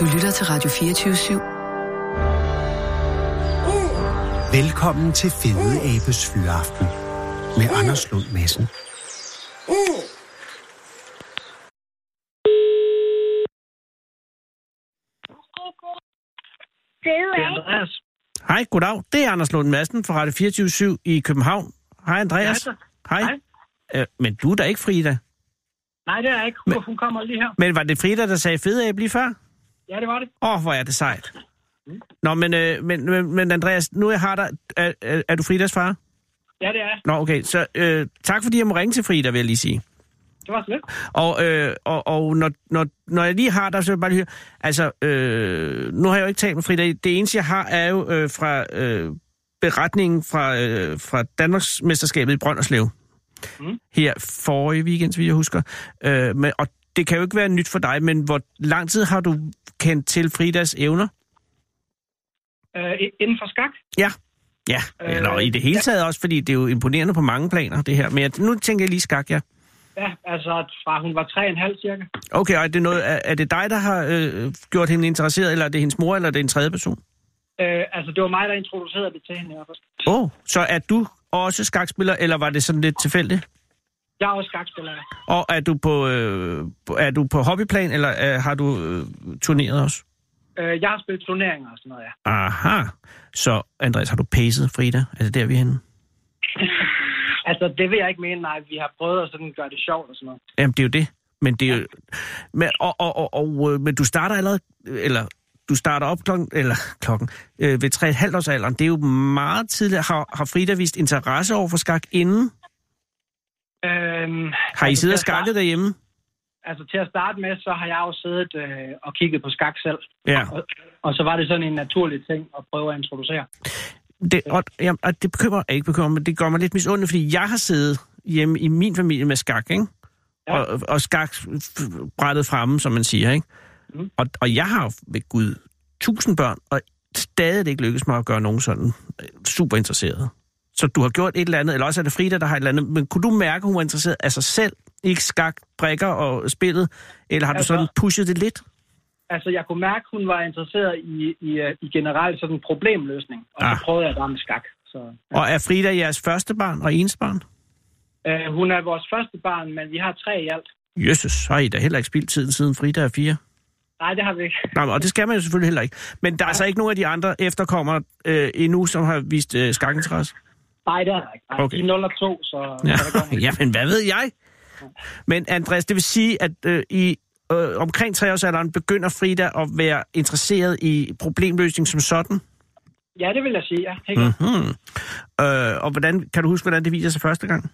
Du lytter til Radio 24 /7. Velkommen til Fede Abes Fyraften med Anders Lund Madsen. Det er Andreas. Hej, goddag. Det er Anders Lund Madsen fra Radio 24 i København. Hej, Andreas. Hej, Hej. Hej. Øh, men du er da ikke Frida. Nej, det er jeg ikke. Hun, hun kommer lige her. Men var det Frida, der sagde fede lige før? Ja, det var det. Åh, oh, hvor er det sejt. Nå, men, øh, men, men, men Andreas, nu jeg har dig... Er, er, er du Fridas far? Ja, det er. Nå, okay. Så øh, tak, fordi jeg må ringe til Frida, vil jeg lige sige. Det var så lidt. Og, øh, og, og når, når, når jeg lige har dig, så vil jeg bare lige høre... Altså, øh, nu har jeg jo ikke talt med Frida. Det eneste, jeg har, er jo øh, fra øh, beretningen fra, øh, fra Danmarks mesterskabet i Brønderslev. Mm. Her forrige weekend, så jeg husker. Øh, men, og det kan jo ikke være nyt for dig, men hvor lang tid har du kendt til Fridas evner? Øh, inden for skak? Ja. Ja, Øh, eller i det hele ja. taget også, fordi det er jo imponerende på mange planer, det her. Men jeg, nu tænker jeg lige skak, ja. Ja, altså fra hun var 3,5 cirka. Okay, og er det, noget, er, er det dig, der har øh, gjort hende interesseret, eller er det hendes mor, eller er det en tredje person? Øh, altså, det var mig, der introducerede det til hende. Åh, oh, så er du også skakspiller, eller var det sådan lidt tilfældigt? Jeg er også skakspiller. ja. Og er du på, øh, er du på hobbyplan, eller øh, har du øh, turneret også? Øh, jeg har spillet turneringer og sådan noget, ja. Aha. Så, Andreas, har du pacet Frida? Er det der, vi er henne? Altså, det vil jeg ikke mene, nej. Vi har prøvet at sådan gøre det sjovt og sådan noget. Jamen, det er jo det. Men det er jo... Men, og, og, og, og, øh, men du starter allerede... Eller du starter op klokken, eller klokken, øh, ved 3,5 års alderen. Det er jo meget tidligt. Har, har Frida vist interesse over for skak inden? Øhm, Har I altså, siddet og skakket derhjemme? Altså, til at starte med, så har jeg jo siddet øh, og kigget på skak selv. Ja. Og, og så var det sådan en naturlig ting at prøve at introducere. Det, og, ja, og det bekymrer ikke bekymrer, men det gør mig lidt misundeligt, fordi jeg har siddet hjemme i min familie med skak, ikke? Ja. Og, og skak f- brættet fremme, som man siger, ikke? Mhm. Og, og jeg har ved Gud tusind børn, og stadig ikke lykkes mig at gøre nogen sådan øh, super interesseret. Så du har gjort et eller andet, eller også er det Frida, der har et eller andet. Men kunne du mærke, at hun var interesseret af sig selv, ikke skak, brækker og spillet? Eller har Altså- du sådan pushet det lidt? Altså, jeg kunne mærke, at hun var interesseret i, i, øh, i generelt sådan en problemløsning. Og Ah. så prøvede jeg bare med skak. Så, ja. Og er Frida jeres første barn og eneste barn? øh, hun er vores første barn, men vi har tre i alt. Jesus, så har I da heller ikke spildt tiden siden Frida er fire. Nej, det har vi ikke. Nej, og det skal man jo selvfølgelig heller ikke. Men der er altså ikke nogen af de andre efterkommere øh, endnu, som har vist øh, skakinteresse? Nej, det har jeg ikke. Nej, Okay. De er 0 og 2, så... Ja. Jamen, hvad ved jeg? Men Andreas, det vil sige, at øh, i øh, omkring treårsalderen begynder Frida at være interesseret i problemløsning som sådan. ja, det vil jeg sige, ja. Helt mm. Mm-hmm. Øh, og hvordan, kan du huske, hvordan det viser sig første gang?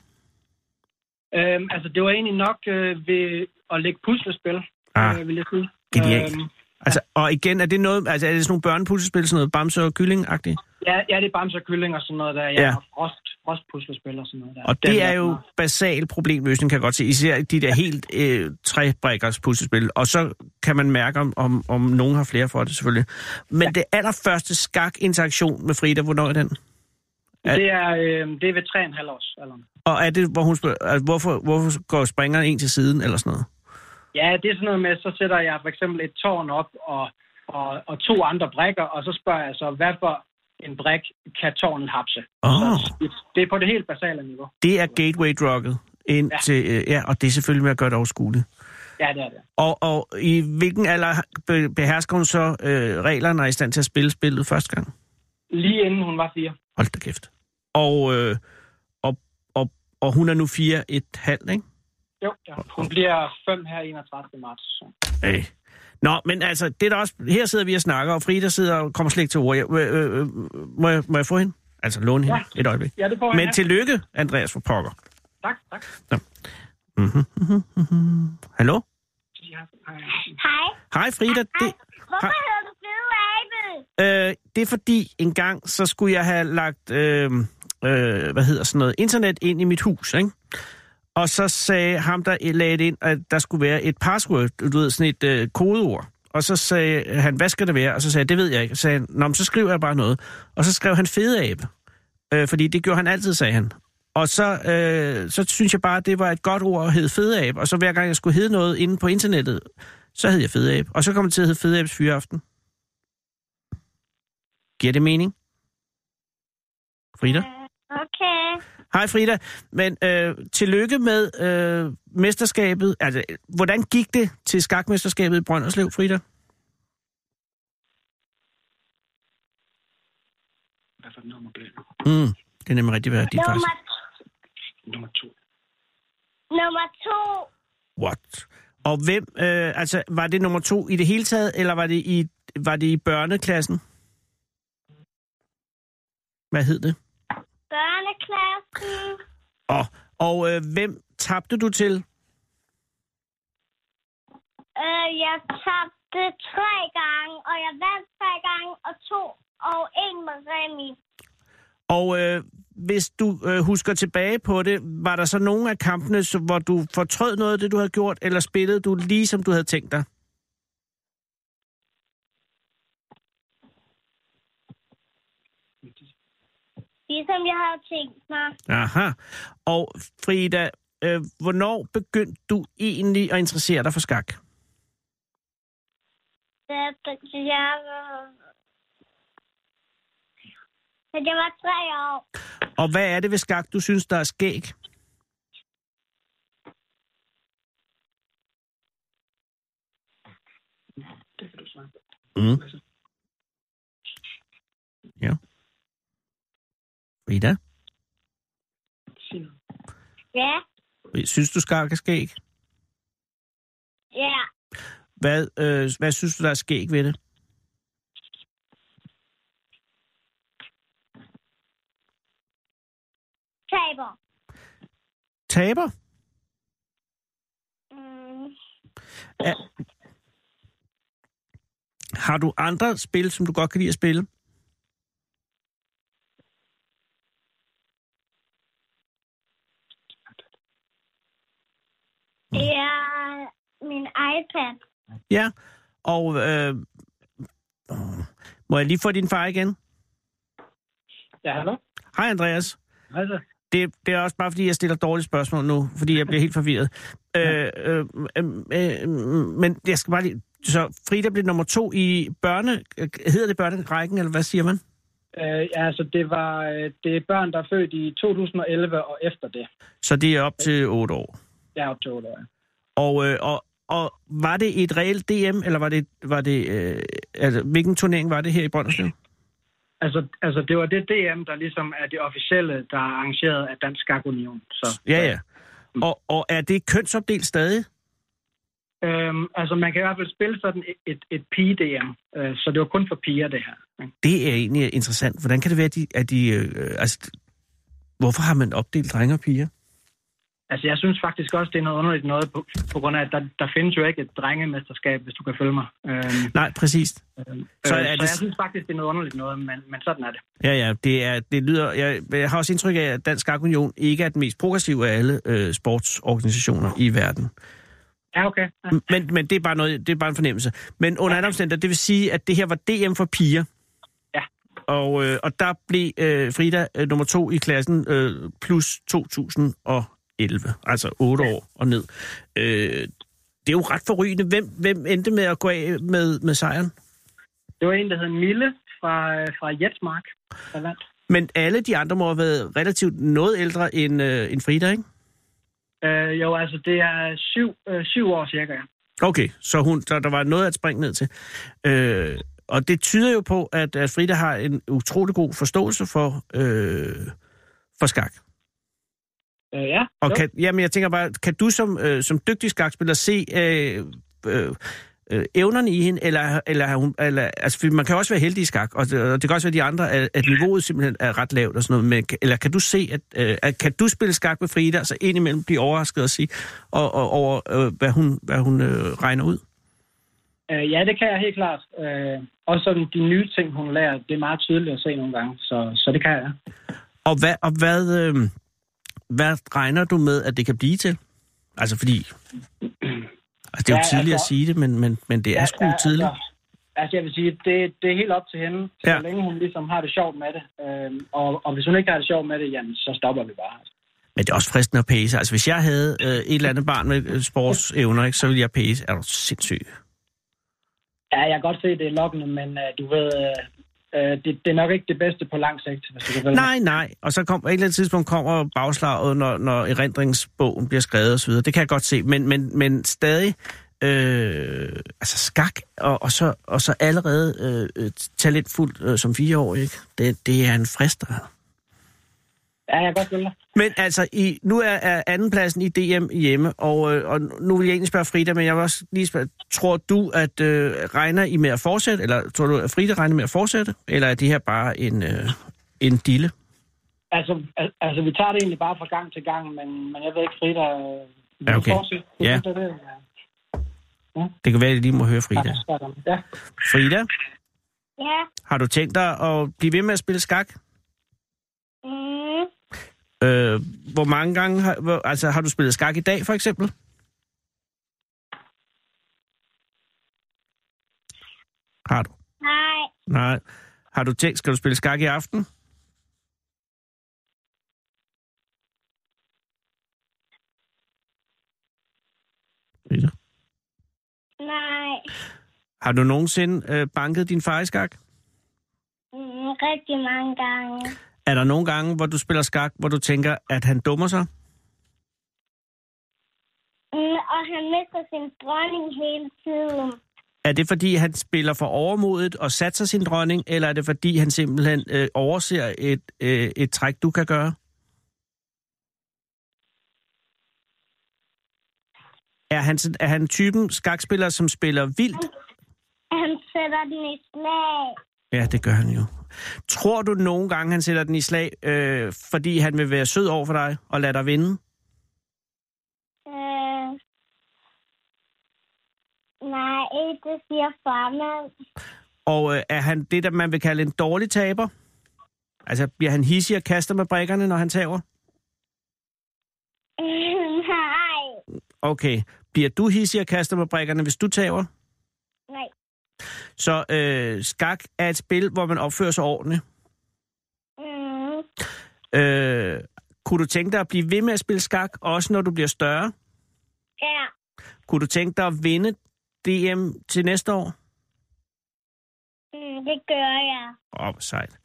øhm, altså, det var egentlig nok øh, ved at lægge puslespil, Ah, øh, vil jeg sige. genialt. Øhm, Altså, og igen, er det noget, altså er det sådan nogle børnepuslespil, sådan noget bamse og kylling-agtigt? Ja, ja, det er bamse og kylling og sådan noget der. Ja, Ja. og frost, frostpuslespil og sådan noget der. Og Den det der er jo meget- basal problemløsning, kan jeg godt se. Især de der helt øh, træbrikkers puslespil. Og så kan man mærke, om, om, om nogen har flere for det selvfølgelig. Men ja. det allerførste skak-interaktion med Frida, hvornår er den? Det er, øh, det er ved 3,5 års alderen. Og er det, hvor hun spørger, altså, hvorfor, hvorfor går springeren en til siden, eller sådan noget? Ja, det er sådan noget med, så sætter jeg for eksempel et tårn op og, og, og to andre brikker, og så spørger jeg så, hvad for en brik kan tårnet hapse? Så det- er på det helt basale niveau. Det er gateway-drugget ind ja. Til, øh, ja, og det er selvfølgelig med at gøre det overskueligt. Ja, det er det. Og, og i hvilken alder be- behersker hun så øh, reglerne og er i stand til at spille spillet første gang? Lige inden hun var fire. Hold da kæft. Og, øh, og, og, og hun er nu fire et halvt, ikke? Jo, ja. hun bliver fem her 31. marts. Hey. Nå, men altså, det er der også... Her sidder vi og snakker, og Frida sidder og kommer slet ikke til ord. Jeg, øh, øh, øh, må, jeg, må jeg få hende? Altså, låne hende Ja. et øjeblik. Ja, det får jeg. Men ja. tillykke, Andreas for pokker. Tak, tak. Mm-hmm, mm-hmm, mm-hmm. Hallo? Ja, hej. Hej. Hej, Frida. Det, Hvorfor Hej. hedder du Fede Abe? øh, det er fordi, en gang, så skulle jeg have lagt, øh, øh, hvad hedder sådan noget, internet ind i mit hus, ikke? Og så sagde ham, der lagde det ind, at der skulle være et password, du ved, sådan et øh, kodeord. Og så sagde han, hvad skal det være? Og så sagde jeg, det ved jeg ikke. Og så sagde han, Nå, men så skriver jeg bare noget. Og så skrev han fede abe. Øh, fordi det gjorde han altid, sagde han. Og så, øh, så synes jeg bare, at det var et godt ord at hedde fede abe. Og så hver gang jeg skulle hedde noget inde på internettet, Så hed jeg Fede Abe. Og så kom det til at hedde Fede Abes Fyraften. Giver det mening? Frida? Okay. Hej Frida. Men øh, tillykke med øh, mesterskabet. Altså, hvordan gik det til skakmesterskabet i Brønderslev, Frida? Hvad for nummer blev det? Mm, det er nemlig rigtig værdigt, faktisk. Nummer, Nummer to. nummer to. What? Og hvem, øh, altså, var det nummer to i det hele taget, eller var det i, var det i børneklassen? Hvad hed det? Børneklassen. Og, og øh, hvem tabte du til? Øh, jeg tabte tre gange, og jeg vandt tre gange, og to, og en med Remi. Og øh, hvis du øh, husker tilbage på det, var der så nogle af kampene, hvor du fortrød noget af det, du havde gjort, eller spillede du lige som du havde tænkt dig? Ligesom jeg havde tænkt mig. Aha. Og Frida, øh, hvornår begyndte du egentlig at interessere dig for skak? Jeg var... Da jeg var tre år. Og hvad er det ved skak, du synes, der er skæg? Det kan du svare. Mm. Ja. Noget. Ja, synes du skak er skæg? ja. Hvad, øh, hvad synes du, der er skæg ved det? Taber. Taber? Mm. Har du andre spil, som du godt kan lide at spille? Det er min iPad. Ja. Og øh, må jeg lige få din far igen? Ja, hallo? Hej Andreas. Hvad så? Det, det er også bare, fordi jeg stiller dårlige spørgsmål nu, fordi jeg bliver helt forvirret. Øh, øh, øh, øh, men jeg skal bare lige... Så Frida blev nummer to i børne... Hedder det børnerækken, eller hvad siger man? Øh, ja, altså, det, var, øh, det er børn, der er født i 2011 og efter det. Så det er op til otte år. Jeg er op til 8 år. ja. Og, øh, og, og var det et reelt DM, eller var det... Var det øh, altså, hvilken turnering var det her i Brønderslev? Altså, altså, det var det DM, der ligesom er det officielle, der er arrangeret af Dansk Skak Union. Så, Ja, ja. Og, og er det kønsopdelt stadig? Øhm, altså, man kan i hvert fald spille sådan et, et, et pige-DM. Øh, så det var kun for piger, det her. Det er egentlig interessant. Hvordan kan det være, at de... At de øh, altså, hvorfor har man opdelt drenge og piger? Altså, jeg synes faktisk også, det er noget underligt noget, på, på grund af, at der, der findes jo ikke et drengemesterskab, hvis du kan følge mig. Øhm, Nej, præcis. øhm, Så så, er øh, det- så jeg synes faktisk, det er noget underligt noget, men, men sådan er det. Ja, ja, det, er, det lyder... Jeg, jeg har også indtryk af, at Dansk Union ikke er den mest progressive af alle øh, sportsorganisationer i verden. Ja, okay. Ja. Men, men det, er bare noget, det er bare en fornemmelse. Men under andre omstændigheder, det vil sige, at det her var DM for piger. Ja. Og, øh, og der blev øh, Frida øh, nummer to i klassen øh, plus 2011, altså 8 år og ned. Øh, det er jo ret forrygende. Hvem, hvem endte med at gå af med, med sejren? Det var en, der hed Mille fra, fra Jetsmark, der vandt. Men alle de andre må have været relativt noget ældre end, øh, end Frida, ikke? Øh, jo, altså, det er syv, øh, syv år cirka, ja. Okay, så hun, der, der var noget at springe ned til. Øh, og det tyder jo på, at, at Frida har en utrolig god forståelse for, øh, for skak. Øh, ja, Og jo. kan, jamen, jeg tænker bare, kan du som, øh, som dygtig skakspiller se øh, øh, øh, evnerne i hende, eller, eller, hun, eller altså, man kan også være heldig i skak, og det, og det kan også være de andre, at, at niveauet simpelthen er ret lavt og sådan noget, men, eller kan du se, at, øh, at kan du spille skak med Frida, så indimellem blive overrasket og sige, og, og, over, øh, hvad hun, hvad hun øh, regner ud? Øh, ja, det kan jeg helt klart. Øh, også sådan de nye ting, hun lærer, det er meget tydeligt at se nogle gange, så, så det kan jeg. Og hvad, og hvad, øh, hvad regner du med, at det kan blive til? Altså fordi... Altså, det er jo Ja, tidligt at altså- sige det, men, men, men det er sgu tidligt. Altså, altså, jeg vil sige, det, det er helt op til hende, så Ja. ja. længe hun ligesom har det sjovt med det. Øh, og, og hvis hun ikke har det sjovt med det, jamen, så stopper vi bare. Men det er også fristende at pæse. Altså, hvis jeg havde øh, et eller andet barn med øh, sportsevner, ikke, så ville jeg pæse. Er du sindssyg? Ja, jeg kan godt se, det er lokkende, men uh, du ved, uh, det, det er nok ikke det bedste på lang sigt, hvis du kan. Nej, nej. Og så kom, på et eller andet tidspunkt kommer bagslaget, når, når erindringsbogen bliver skrevet osv. Det kan jeg godt se. Men, men, men stadig, øh, altså skak, og, og, så, og så allerede øh, talentfuldt øh, som fireår, ikke? Det, det er en frister. Ja, jeg godt følge. Men altså, i, nu er, er andenpladsen i DM hjemme, og, øh, og nu vil jeg egentlig spørge Frida, men jeg vil også lige spørge, tror du, at øh, regner I med at fortsætte, eller tror du, at Frida regner med at fortsætte, eller er det her bare en, øh, en dille? Altså, al- altså, vi tager det egentlig bare fra gang til gang, men, men jeg ved ikke, Frida... Øh, vil Ja, okay. fortsætte? Ja. Det, det, det, Det kan være, at I lige må høre Frida. ja. Frida, Ja. har du tænkt dig at blive ved med at spille skak? Øh, hvor mange gange har, hvor, altså, har du spillet skak i dag, for eksempel? Har du? Nej. Nej. Har du tænkt, skal du spille skak i aften? Frida? Nej. Har du nogensinde øh, banket din far i skak? Mm, rigtig mange gange. Er der nogle gange, hvor du spiller skak, hvor du tænker, at han dummer sig? Mm, og han mister sin dronning hele tiden. Er det, fordi han spiller for overmodet og satser sin dronning, eller er det, fordi han simpelthen øh, overser et, øh, et træk, du kan gøre? Er han, er han typen skakspiller, som spiller vildt? Han sætter den i slag. Ja, det gør han jo. Tror du nogle gange, han sætter den i slag, øh, fordi han vil være sød over for dig og lade dig vinde? Øh... Nej, det siger farmand. Og øh, er han det, der man vil kalde en dårlig taber? Altså, bliver han hissig og kaster med brækkerne, når han taber? Nej. Okay. Bliver du hissig og kaster med brækkerne, hvis du taber? Så øh, skak er et spil, hvor man opfører sig ordentligt. Mm. Øh, kunne du tænke dig at blive ved med at spille skak, også når du bliver større? Ja. Kunne du tænke dig at vinde DM til næste år? Mm, det gør jeg. Åh, oh, sejt.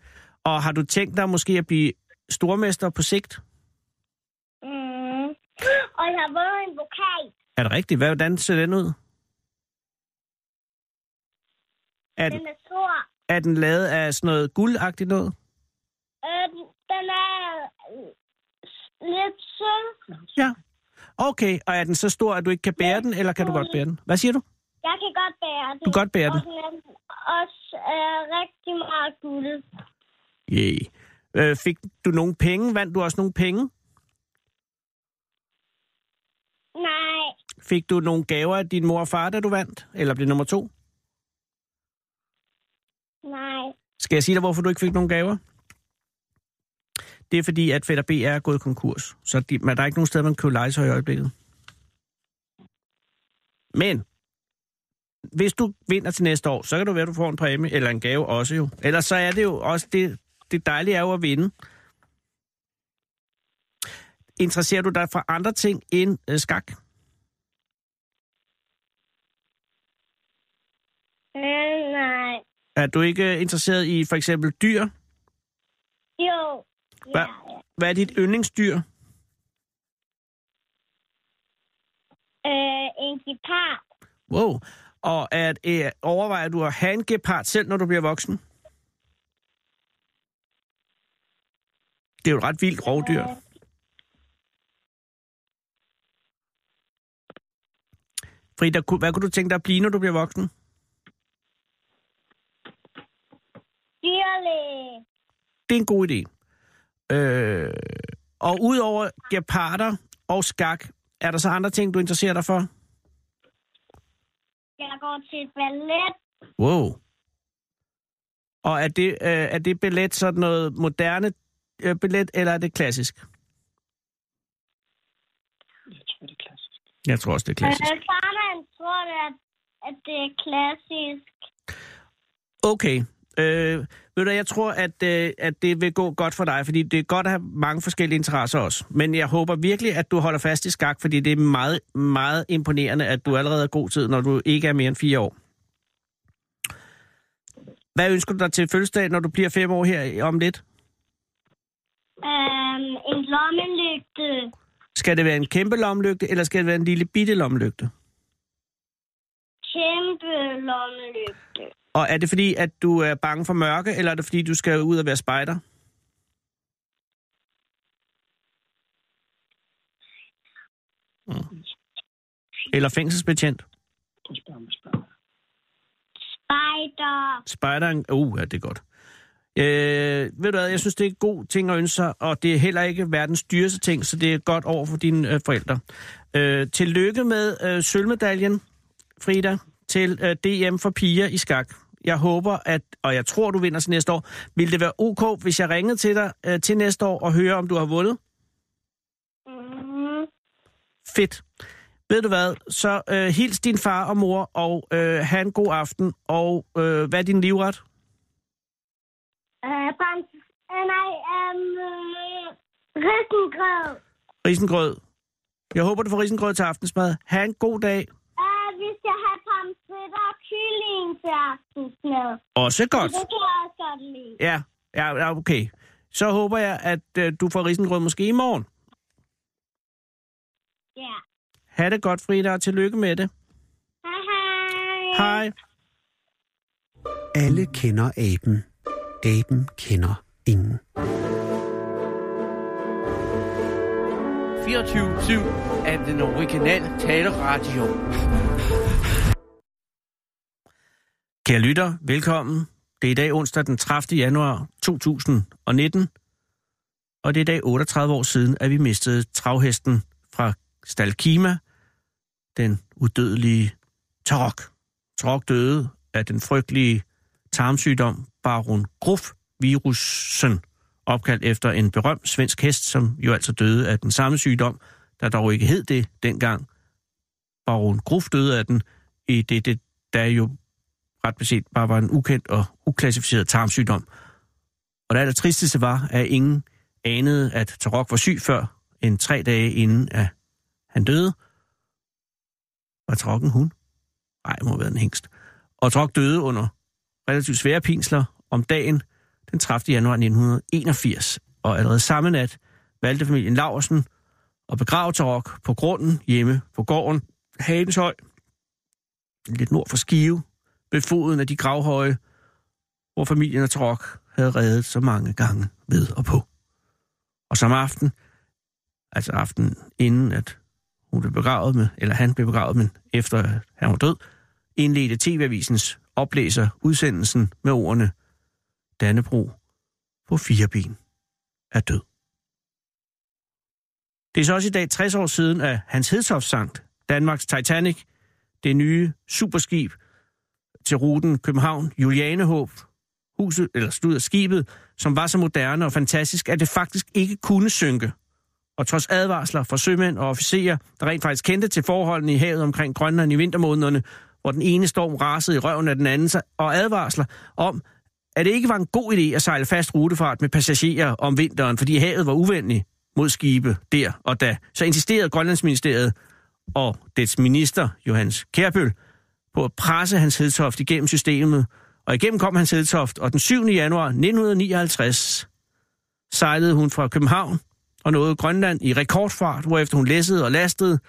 Og har du tænkt dig måske at blive stormester på sigt? Mm. Og jeg har vundet en vokal. Er det rigtigt? Hvordan ser den ud? Er den, Den er stor. er den lavet af sådan noget guldagtigt noget? Øh, den- er øh, lidt sølv. Ja. Okay, og er den så stor, at du ikke kan bære den, eller kan du godt bære den? Hvad siger du? Jeg kan godt bære den. Du kan godt bære den? Og den er også øh, rigtig meget guld. Yeah. Øh, fik du nogle penge? Vandt du også nogle penge? Nej. Fik du nogle gaver af din mor og far, da du vandt? Eller blev nummer to? Nej. Skal jeg sige dig, hvorfor du ikke fik nogen gaver? Det er fordi, at Fætter B er gået konkurs. Så de, men der er ikke nogen sted, man kan købe legetøj i øjeblikket. Men, hvis du vinder til næste år, så kan du være, at du får en præmie, eller en gave også jo. Ellers så er det jo også det, det dejlige er jo at vinde. Interesserer du dig for andre ting end øh, skak? Øh, nej. Er du ikke øh, interesseret i for eksempel dyr? Jo. Hvad, Ja. hvad er dit yndlingsdyr? Øh, en guitar. Wow. Og at, øh, overvejer du at have en gepard selv, når du bliver voksen? Det er jo et ret vildt rovdyr. Øh, Frida, hvad kunne du tænke dig at blive, når du bliver voksen? Dyrlæge. Det er en god idé. Øh, og udover geparder og skak, er der så andre ting, du interesserer dig for? Jeg går til ballet. Wow. Og er det, øh, er det ballet sådan noget moderne øh, ballet, eller er det klassisk? Jeg tror, det er klassisk. Jeg tror også, det er klassisk. Øh, tror, det, at, at det er klassisk. Okay. Øh, ved du, jeg tror, at, øh, at det vil gå godt for dig, fordi det er godt at have mange forskellige interesser også. Men jeg håber virkelig, at du holder fast i skak, fordi det er meget, meget imponerende, at du allerede er god tid, når du ikke er mere end fire år. Hvad ønsker du dig til fødselsdag, når du bliver fem år her om lidt? Øhm, en lommelygte. Skal det være en kæmpe lommelygte, eller skal det være en lille bitte lommelygte? Kæmpe lommelygte. Og er det fordi, at du er bange for mørke, eller er det fordi, du skal ud og være spejder? Mm. Eller fængselsbetjent? Spider. Spejderen, uh, ja, det er godt. Øh, ved du hvad, jeg synes, det er en god ting at ønske sig, og det er heller ikke verdens dyreste ting, så det er godt over for dine øh, forældre. Øh, tillykke med øh, sølvmedaljen, Frida, til øh, DM for piger i skak. Jeg håber, at, og jeg tror, du vinder til næste år. Vil det være ok, hvis jeg ringede til dig øh, til næste år og høre, om du har vundet? Mm. Fedt. Ved du hvad, så øh, hils din far og mor, og øh, have en god aften. Og øh, hvad er din livret? Øh. Øh, nej, øhm... Øh, risengrød. Risengrød. Jeg håber, du får risengrød til aftensmad. Ha' en god dag. Øh, have pomfritter og kylling til aftensmad. Også godt. Det kan jeg også godt lide. Ja, ja, okay. Så håber jeg, at øh, du får risengrød måske i morgen. Ja. Ha' det godt, Frida, og tillykke med det. Hej, hej. Hej. Alle kender aben. Aben kender ingen. 24-7 af den originale taleradio. Kære lytter, velkommen. Det er i dag onsdag den 30. januar 2019, og det er i dag 38 år siden, at vi mistede travhesten fra Stalkima, den udødelige Tarok. Tarok døde af den frygtelige tarmsygdom Baron Gruff-virussen, opkaldt efter en berømt svensk hest, som jo altså døde af den samme sygdom, der dog ikke hed det dengang. Baron Gruff døde af den, i det, det der jo ret beset bare var en ukendt og uklassificeret tarmsygdom. Og det aller tristeste var, at ingen anede, at Tarok var syg før en tre dage inden, at han døde. Var Tarok en hund? Nej, må have været en hængst. Og Tarok døde under relativt svære pinsler om dagen den 30. januar 1981. Og allerede samme nat valgte familien Laversen at begrave Tarok på grunden hjemme på gården Hagenshøj, lidt nord for Skive, ved foden af de gravhøje, hvor familien af Trok havde reddet så mange gange ved og på. Og som aften, altså aften inden at hun blev begravet med, eller han blev begravet, men efter at han var død, indledte TV-avisens oplæser udsendelsen med ordene Dannebro på fire ben er død. Det er så også i dag 60 år siden, at Hans Hedtoft sangt Danmarks Titanic, det nye superskib til ruten København Julianehåb, huset, eller slutter skibet, som var så moderne og fantastisk, at det faktisk ikke kunne synke. Og trods advarsler fra sømænd og officerer, der rent faktisk kendte til forholdene i havet omkring Grønland i vintermånederne, hvor den ene storm rasede i røven af den anden, og advarsler om, at det ikke var en god idé at sejle fast rutefart med passagerer om vinteren, fordi havet var uvenligt mod skibe der og da, så insisterede Grønlandsministeriet og dets minister, Johannes Kærbøl, på at presse Hans Hedtoft igennem systemet, og igennem kom Hans Hedtoft, og den 7. januar 1959 sejlede hun fra København og nåede Grønland i rekordfart, hvorefter hun læssede og lastede,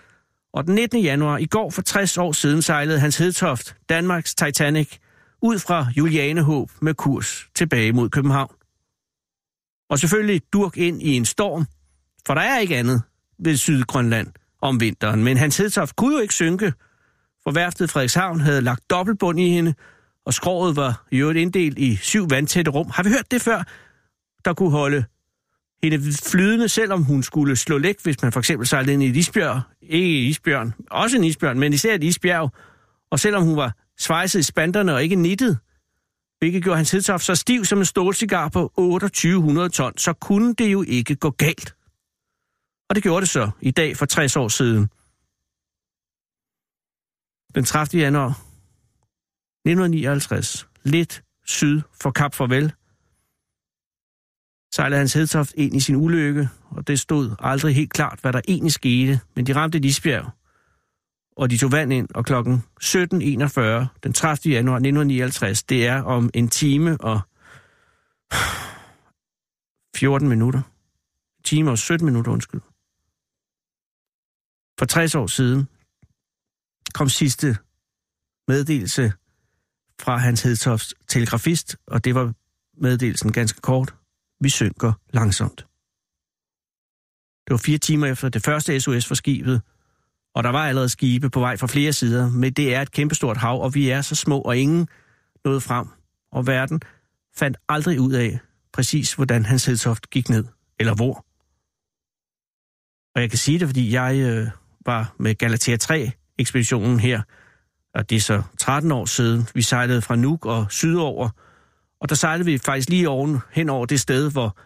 og den 19. januar i går for 60 år siden sejlede Hans Hedtoft, Danmarks Titanic, ud fra Julianehåb med kurs tilbage mod København. Og selvfølgelig durk ind i en storm, for der er ikke andet ved Sydgrønland om vinteren. Men Hans Hedtoft kunne jo ikke synke, for værftet Frederikshavn havde lagt dobbeltbund i hende, og skroget var i øvrigt inddelt i syv vandtætte rum. Har vi hørt det før? Der kunne holde hende flydende, selvom hun skulle slå læk, hvis man for eksempel sejlede ind i et isbjørn. Ikke isbjørn, også en isbjørn, men især et isbjerg. Og selvom hun var svejset i spanderne og ikke nittet, hvilket gjorde hans hedtoft så stiv som en stålcigar på 2800 ton, så kunne det jo ikke gå galt. Og det gjorde det så i dag for 60 år siden. Den 30. januar 1959, lidt syd for Kap Farvel, sejlede Hans Hedtoft ind i sin ulykke, og det stod aldrig helt klart, hvad der egentlig skete, men de ramte Lisbjerg, og de tog vand ind, og klokken 17.41, den 30. januar 1959, det er om en time og 14 minutter. Time og 17 minutter, undskyld. For 60 år siden kom sidste meddelelse fra Hans Hedtofts telegrafist, og det var meddelelsen ganske kort. Vi synker langsomt. Det var fire timer efter det første SOS for skibet, og der var allerede skibe på vej fra flere sider, men det er et kæmpestort hav, og vi er så små, og ingen nåede frem. Og verden fandt aldrig ud af præcis, hvordan Hans Hedtoft gik ned, eller hvor. Og jeg kan sige det, fordi jeg øh, var med Galatea ekspeditionen her, og det er så 13 år siden. Vi sejlede fra Nuuk og sydover, og der sejlede vi faktisk lige oven, hen over det sted, hvor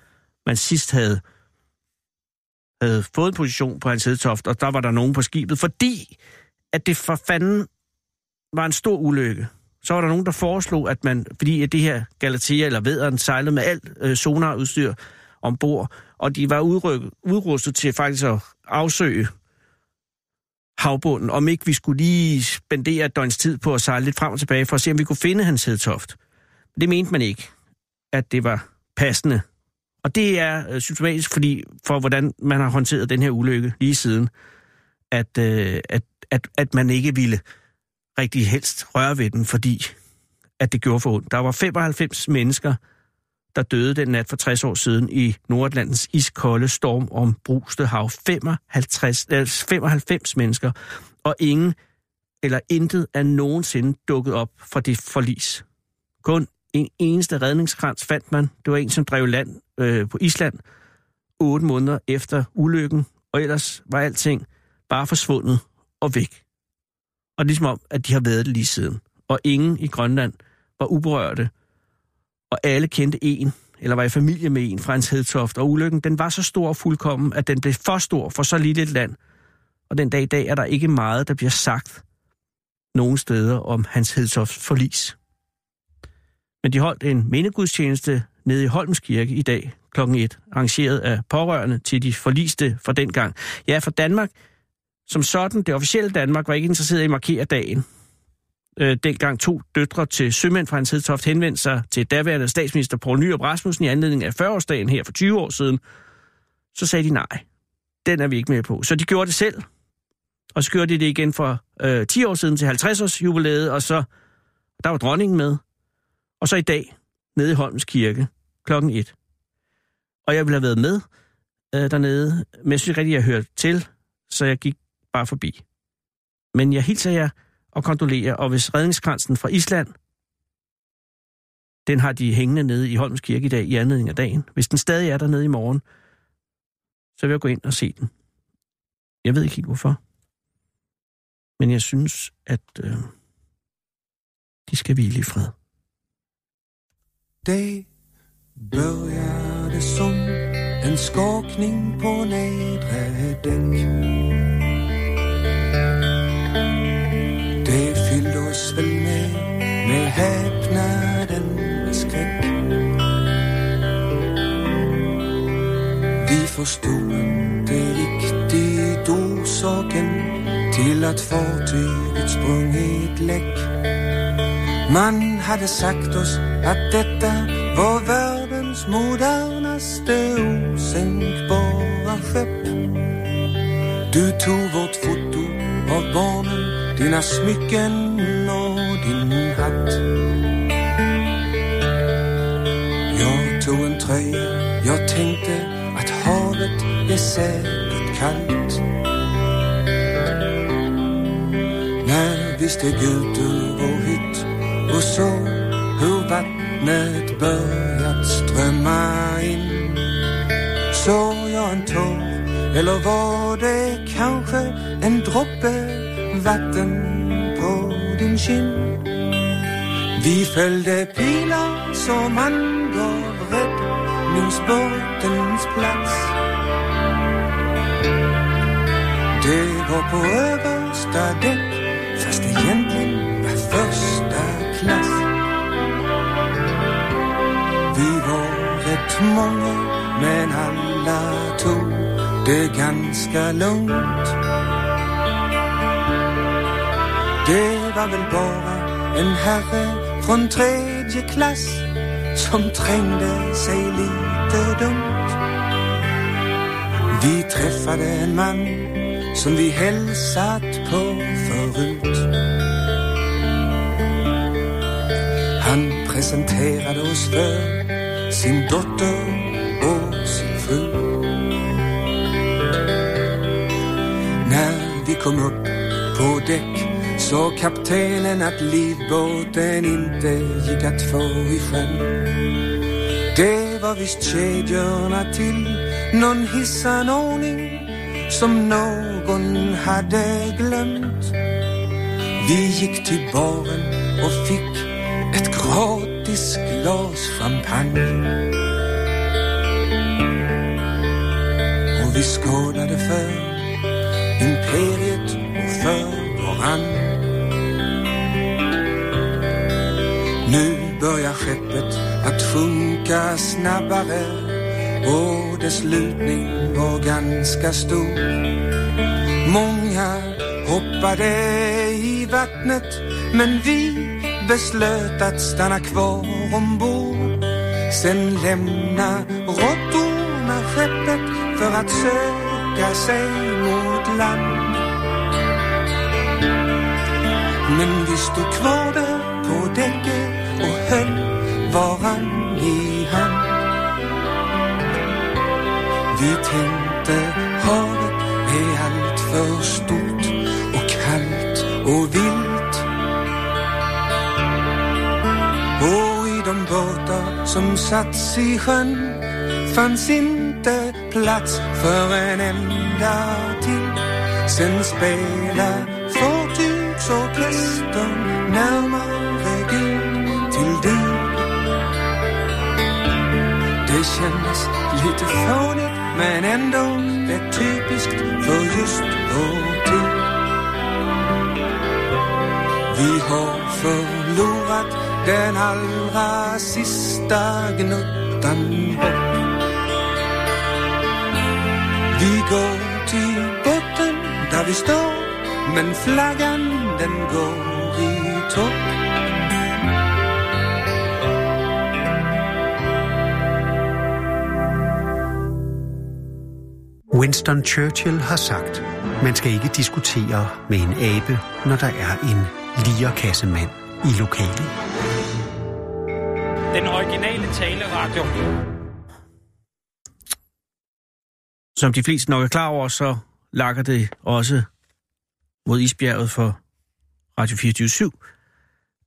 man sidst havde, havde fået en position på hans hedtoft, og der var der nogen på skibet, fordi at det for fanden var en stor ulykke. Så var der nogen, der foreslog, at man, fordi at det her Galatea eller Vederen sejlede med alt øh, sonarudstyr ombord, og de var udrykket, udrustet til faktisk at afsøge havbunden, om ikke vi skulle lige spendere et døgns tid på at sejle lidt frem og tilbage, for at se, om vi kunne finde hans hedtoft. Det mente man ikke, at det var passende. Og det er øh, symptomatisk fordi, for, hvordan man har håndteret den her ulykke lige siden, at, øh, at, at, at man ikke ville rigtig helst røre ved den, fordi at det gjorde for ondt. Der var 95 mennesker, der døde den nat for 60 år siden i Nordatlantens iskolde storm om bruste hav. 55, øh, 95 mennesker, og ingen eller intet er nogensinde dukket op fra det forlis. Kun en eneste redningskrans fandt man. Det var en, som drev land øh, på Island otte måneder efter ulykken, og ellers var alting bare forsvundet og væk. Og ligesom om, at de har været det lige siden. Og ingen i Grønland var uberørte, og alle kendte en, eller var i familie med en fra hans hedtoft, og ulykken, den var så stor og fuldkommen, at den blev for stor for så lille et land. Og den dag i dag er der ikke meget, der bliver sagt nogen steder om hans hedtofts forlis. Men de holdt en mindegudstjeneste nede i Holms Kirke i dag kl. 1, arrangeret af pårørende til de forliste fra den gang. Ja, for Danmark, som sådan, det officielle Danmark, var ikke interesseret i at markere dagen. Øh, dengang to døtre til sømænd fra hans hedtoft henvendte sig til daværende statsminister Poul Nyrup Rasmussen i anledning af 40-årsdagen her for 20 år siden. Så sagde de nej, den er vi ikke med på. Så de gjorde det selv. Og så gjorde de det igen for øh, 10 år siden til 50-års jubilæet, og så der var dronningen med. Og så i dag, nede i Holmens Kirke, klokken 1. Og jeg ville have været med øh, dernede, men jeg synes ikke rigtig, jeg hørte til, så jeg gik bare forbi. Men jeg hilser jer og kondolerer, og hvis redningskransen fra Island, den har de hængende nede i Holmens Kirke i dag i anledning af dagen. Hvis den stadig er dernede i morgen, så vil jeg gå ind og se den. Jeg ved ikke helt hvorfor. Men jeg synes, at øh, de skal hvile i fred. Dag börjar det som en skakning på nedre dæk. Med häpnaden med skräck. Vi förstod til at få till att fartyget sprungit læk. Man havde sagt os, at dette var verdens moderneste usænkbare skepp. Du tog vårt foto av barnen, dina smycken og din skabt Jeg tog en tröja, Jeg tænkte at havet er säkert kaldt Når vi steg ud ur vår hytt och såg hur vattnet börjat strömma in. Såg jag en tår eller var det kanske en droppe vatten på din kind? Vi følte piler som andre vred Nu sportens plads. Det var på øverste dæk. Første hjemling var første klasse. Vi var ret mange Men alle tog det ganske lugnt Det var vel bare en herre från tredje klass som trängde sig lite dumt. Vi träffade en man som vi hälsat på förut. Han presenterade oss för sin dotter och sin fru. När vi kom upp på däck sa kaptenen att livbåten inte gick att få i sjön. Det var visst kedjorna till någon hissanordning som någon hade glömt. Vi gick till baren och fick ett gratis glas champagne. Och vi skålade för imperiet och för varann. Nu börjar skeppet att sjunka snabbare och dess lutning var ganska stor. Många hoppade i vattnet men vi beslöt att stanna kvar ombord. Sen lämna råttorna skeppet för att söka sig mot land. Men vi stod kvar där på däcket hen, höll i ham. Vi tänkte havet är alt for stort og kaldt og vildt. Og i de båter, som satts i sjön fanns inte plats för en enda till. Sen spela fartygsorkestern närmare Det kändes lite fånigt men ändå rätt typiskt för just vår tid. Vi har förlorat den allra sista gnuttan hopp. Vi går till botten där vi står men flaggan den går i topp. Winston Churchill har sagt, man skal ikke diskutere med en abe, når der er en lierkassemand i lokalet. Den originale taleradio. Som de fleste nok er klar over, så lakker det også mod isbjerget for Radio 24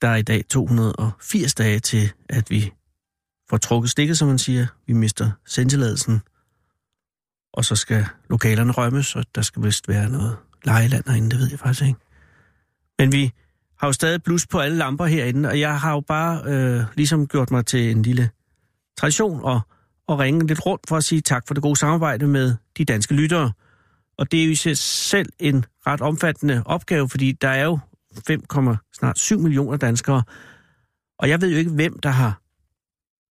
Der er i dag 280 dage til, at vi får trukket stikket, som man siger. Vi mister sendtilladelsen, og så skal lokalerne rømmes, og der skal vist være noget lejeland herinde, det ved jeg faktisk ikke. Men vi har jo stadig blus på alle lamper herinde, og jeg har jo bare øh, ligesom gjort mig til en lille tradition og, og ringe lidt rundt for at sige tak for det gode samarbejde med de danske lyttere. Og det er jo i sig selv en ret omfattende opgave, fordi der er jo 5,7 millioner danskere. Og jeg ved jo ikke, hvem der har,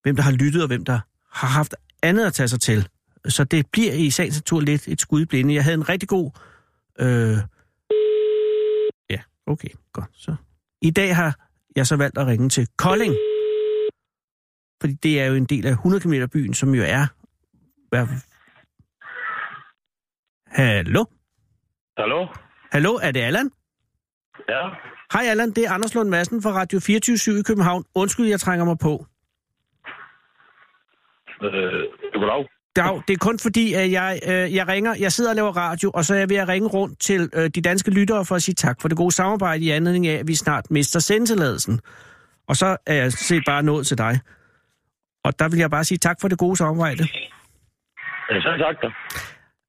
hvem der har lyttet, og hvem der har haft andet at tage sig til. Så det bliver i sagens natur lidt et skud i blinde. Jeg havde en rigtig god... Øh... Ja, okay, godt. Så. I dag har jeg så valgt at ringe til Kolding. Fordi det er jo en del af 100 km byen, som jo er... Hvad... Hallo? Hallo? Hallo, er det Allan? Ja, Hej Allan, det er Anders Lund Madsen fra Radio 24 i København. Undskyld, jeg trænger mig på. øh, goddag. Dag, det er kun fordi, at jeg, øh, jeg ringer, jeg sidder og laver radio, og så er jeg ved at ringe rundt til øh, de danske lyttere for at sige tak for det gode samarbejde i anledning af, at vi snart mister sendtilladelsen. Og så er jeg set bare nået til dig. Og der vil jeg bare sige tak for det gode samarbejde. Ja, så tak da.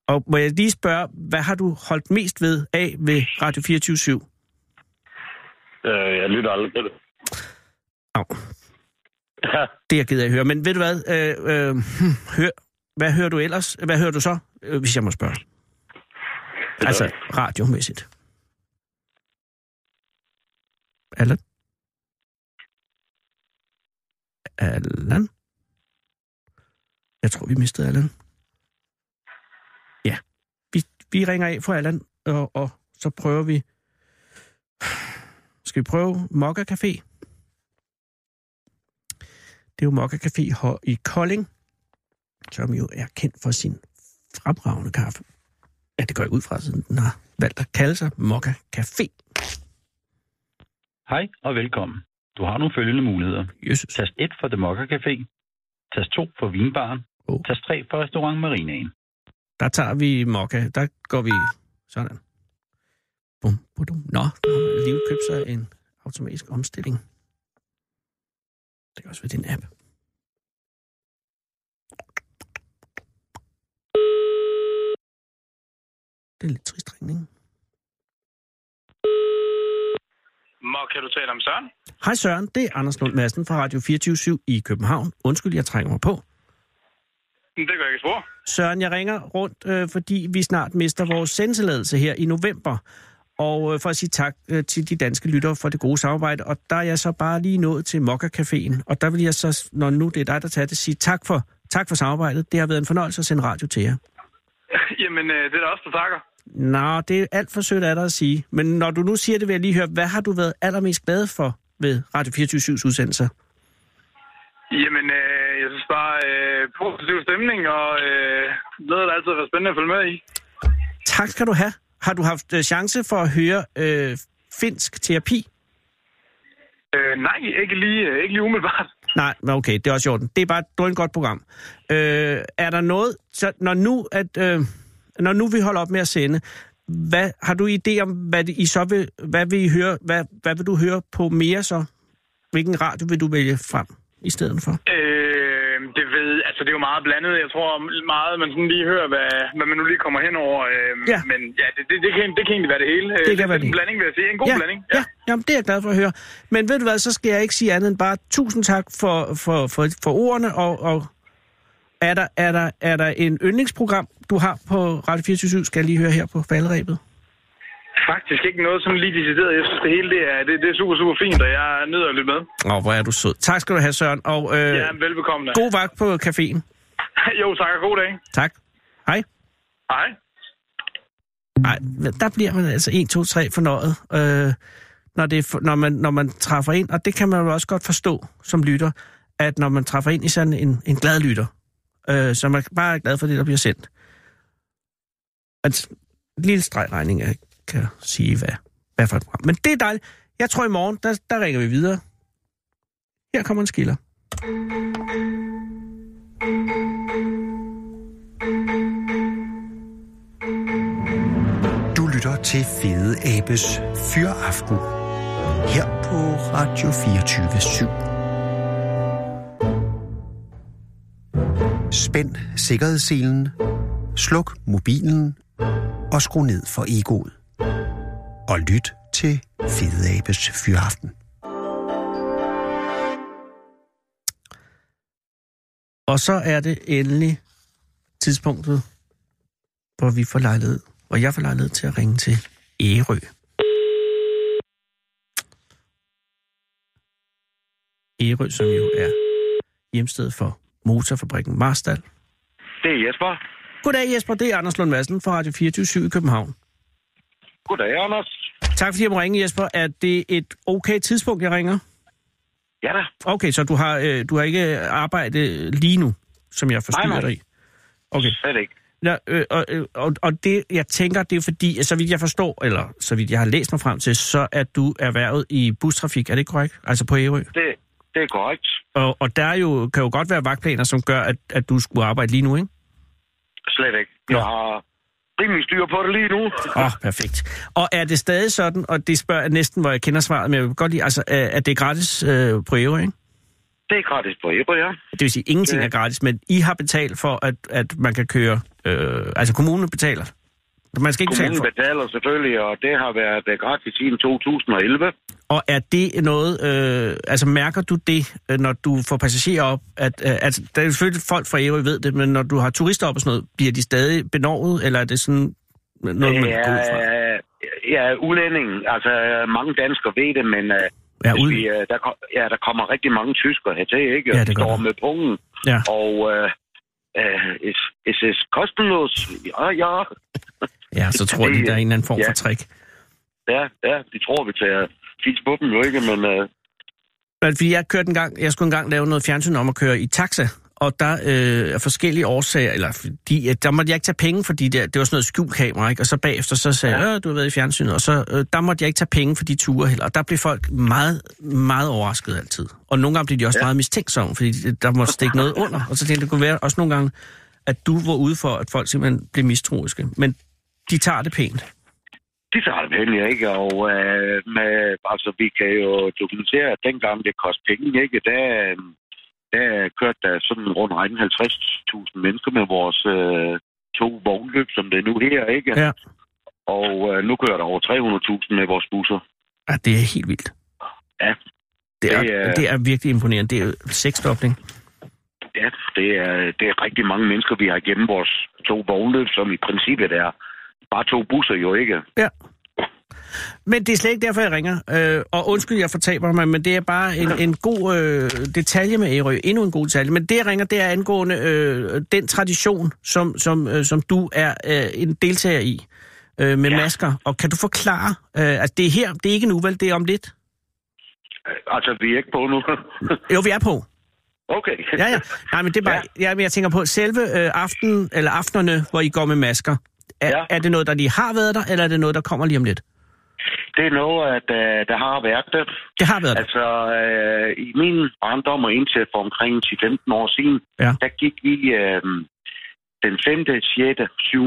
Og må jeg lige spørge, hvad har du holdt mest ved af ved Radio 24 /7? Øh, jeg lytter aldrig til det. Au. Ja, Det er jeg ked af at høre. Men ved du hvad? Øh, øh, hmm, hør, hvad hører du ellers? Hvad hører du så, øh, hvis jeg må spørge? Altså, radiomæssigt. Allan? Allan? Jeg tror, vi mistede Allan. Ja, vi ringer af for Allan, og, og så prøver vi... Skal vi prøve Mokka Café? Det er jo Mokka Café i Kolding, som jo er kendt for sin fremragende kaffe. Ja, det går jeg ud fra, siden den har valgt at kalde sig Mokka Café. Hej og velkommen. Du har nogle følgende muligheder. Jesus. Tast 1 for The Mokka Café. Tast 2 for Vinbaren. Oh. Tast 3 for Restaurant Marinaen. Der tager vi Mokka. Der går vi sådan. Bum, budum. Nå, der har alligevel købt sig en automatisk omstilling. Det kan også være din app. Det er lidt trist ringning. Må, kan du tale om Søren? Hej Søren, det er Anders Lund Madsen fra Radio 24 i København. Undskyld, jeg trænger mig på. Det gør jeg ikke spor. Søren, jeg ringer rundt, øh, fordi vi snart mister vores sendtilladelse her i november. Og øh, for at sige tak øh, til de danske lyttere for det gode samarbejde. Og der er jeg så bare lige nået til Mokka Caféen. Og der vil jeg så, når nu det er dig, der tager det, sige tak for, tak for samarbejdet. Det har været en fornøjelse at sende radio til jer. Jamen, øh, det er da også, der takker. Nå, det er alt for sødt af dig at sige. Men når du nu siger det, vil jeg lige høre, hvad har du været allermest glad for ved Radio 24-7's udsendelser? Jamen, øh, jeg synes bare, øh, positiv stemning, og øh, noget, der altid har været spændende at følge med i. Tak skal du have. Har du haft øh, chance for at høre øh, finsk terapi? Øh, nej, ikke lige, øh, ikke lige umiddelbart. Nej, men okay, det er også i orden. Det er bare et drøn godt program. Øh, er der noget, så når nu, at, øh, når nu vi holder op med at sende, hvad, har du idé om, hvad I så vil, hvad vil I høre, hvad, hvad vil du høre på mere så? Hvilken radio vil du vælge frem i stedet for? Øh, det ved, altså det er jo meget blandet. Jeg tror meget, man sådan lige hører, hvad, hvad man nu lige kommer hen over. Øh, Ja. Men ja, det, det, det, kan, det kan egentlig være det hele. Øh, Det kan være det. det En blanding, vil jeg sige. En god ja, blanding. Ja, jamen, det er jeg glad for at høre. Men ved du hvad, så skal jeg ikke sige andet end bare tusind tak for, for, for, for ordene, og, og er, der, er, der, er der en yndlingsprogram, du har på Radio 24 skal jeg lige høre her på faldrebet? Faktisk ikke noget som lige decideret. Jeg synes, det hele det er, det, det er super, super fint, og jeg er nødt at lytte med. Åh, hvor er du sød. Tak skal du have, Søren, og øh, Ja, velbekomme. da. god vagt på caféen. jo, tak og god dag. Tak. Hej. Hej. Nej, der bliver man altså 1, 2, 3 fornøjet, øh, når, det er når, man, når man træffer ind, og det kan man jo også godt forstå som lytter, at når man træffer ind i sådan en, en glad lytter, øh, så man bare er glad for det, der bliver sendt. At en lille stregregning, jeg kan sige, hvad, hvad for et program. Men det er dejligt. Jeg tror i morgen, der, der ringer vi videre. Her kommer en skiller. Du lytter til Fede Abes Fyraften her på Radio 24 7. Spænd sikkerhedsselen, sluk mobilen og skru ned for egoet. Og lyt til Fede Abes Fyraften. Og så er det endelig tidspunktet, hvor vi får lejlighed, hvor jeg får lejlighed til at ringe til Ærø. Ærø, som jo er hjemsted for motorfabrikken Marstal. Det er Jesper. Goddag Jesper, det er Anders Lund Madsen fra Radio 24 i København. Goddag, Anders. Tak fordi jeg må ringe, Jesper. Er det et okay tidspunkt, jeg ringer? Ja da. Okay, så du har, øh, du har ikke arbejde lige nu, som jeg forstyrrer Nej, nej. dig i? Okay. Slet ikke. Ja, øh, og, øh, og, og det, jeg tænker, det er fordi, så vidt jeg forstår, eller så vidt jeg har læst mig frem til, så er du erhvervet i bustrafik. Er det korrekt? Altså på Ærø? Det, det er korrekt. Og, og der er jo, kan jo godt være vagtplaner, som gør, at, at du skulle arbejde lige nu, ikke? Slet ikke. Jeg har rimelig styr på det lige nu. Åh, oh, perfekt. Og er det stadig sådan, og det spørger jeg næsten, hvor jeg kender svaret, men jeg vil godt lide, altså, er- at det er gratis øh, på Ærø, ikke? Det er gratis på Ebro, ja. Det vil sige, ingenting Ja. er gratis, men I har betalt for, at, at man kan køre... Øh, altså kommunen betaler. Man skal ikke Kommunen betaler selvfølgelig, og det har været øh, gratis siden 2011. Og er det noget, øh, altså mærker du det, øh, når du får passagerer op, at, øh, altså der er selvfølgelig folk fra Ærø ved det, men når du har turister op og sådan noget, bliver de stadig benovet, eller er det sådan noget, man det går ud ja, udlænding. Altså, mange danskere ved det, men øh, Ja, ud- vi, øh, der, ja, der kommer rigtig mange tyskere hertil, ikke? Ja, Og det de gør står med pungen. Ja. Og øh, Uh, SS kostenlos? Ja, ja. Ja, så tror de, der er en eller anden form ja. for trick. Ja, ja, de tror, vi tager fis på dem jo ikke, men Men fordi jeg kørte en gang, jeg skulle engang lave noget fjernsyn om at køre i taxa, og der øh, er forskellige årsager, eller fordi, der måtte jeg ikke tage penge, fordi det, det var sådan noget skjulkamera, ikke? Og så bagefter så sagde jeg, øh, du har været i fjernsynet, og så øh, der måtte jeg ikke tage penge for de ture heller. Og der blev folk meget, meget overrasket altid. Og nogle gange blev de også ja. meget mistænksomme, fordi der måtte stikke noget under. Og så tænkte jeg, det kunne være også nogle gange, at du var ude for, at folk simpelthen blev mistroiske. Men de tager det pænt. de tager det pænt, ja, ikke? Og uh, med, altså, vi kan jo dokumentere, at dengang det kostede penge, ikke? Der, øh, der kørte der sådan rundt regnet 50.000 mennesker med vores uh, to vognløb, som det er nu her, ikke? Ja. Og uh, nu kører der over 300.000 med vores busser. Ja, det er helt vildt. Ja. Det er, Det er- det er virkelig imponerende. Det er seksdobling. Ja, det er, det er rigtig mange mennesker, vi har igennem vores to vognløb, som i princippet er bare to busser jo ikke. Ja. Men det er slet ikke derfor, jeg ringer. Øh, og undskyld, jeg fortaber mig, men det er bare en, en god øh, detalje med Ærø. Endnu en god detalje. Men det, jeg ringer, det er angående øh, den tradition, som, som, øh, som du er øh, en deltager i øh, med ja. masker. Og kan du forklare, øh, at det er her, det er ikke nu, vel? Det er om lidt? Altså, vi er ikke på nu. Jo, vi er på. okay. Ja, ja. Nej, men det er bare, ja. Ja, men jeg tænker på selve øh, aften, eller aftenerne, hvor I går med masker. Er, Ja. er det noget, der lige har været der, eller er det noget, der kommer lige om lidt? Det er noget, at uh, der har været det. Det har været. Altså, uh, i min barndom og indtil for omkring 10-15 år siden, Ja. der gik vi uh, den 5., 6., 7.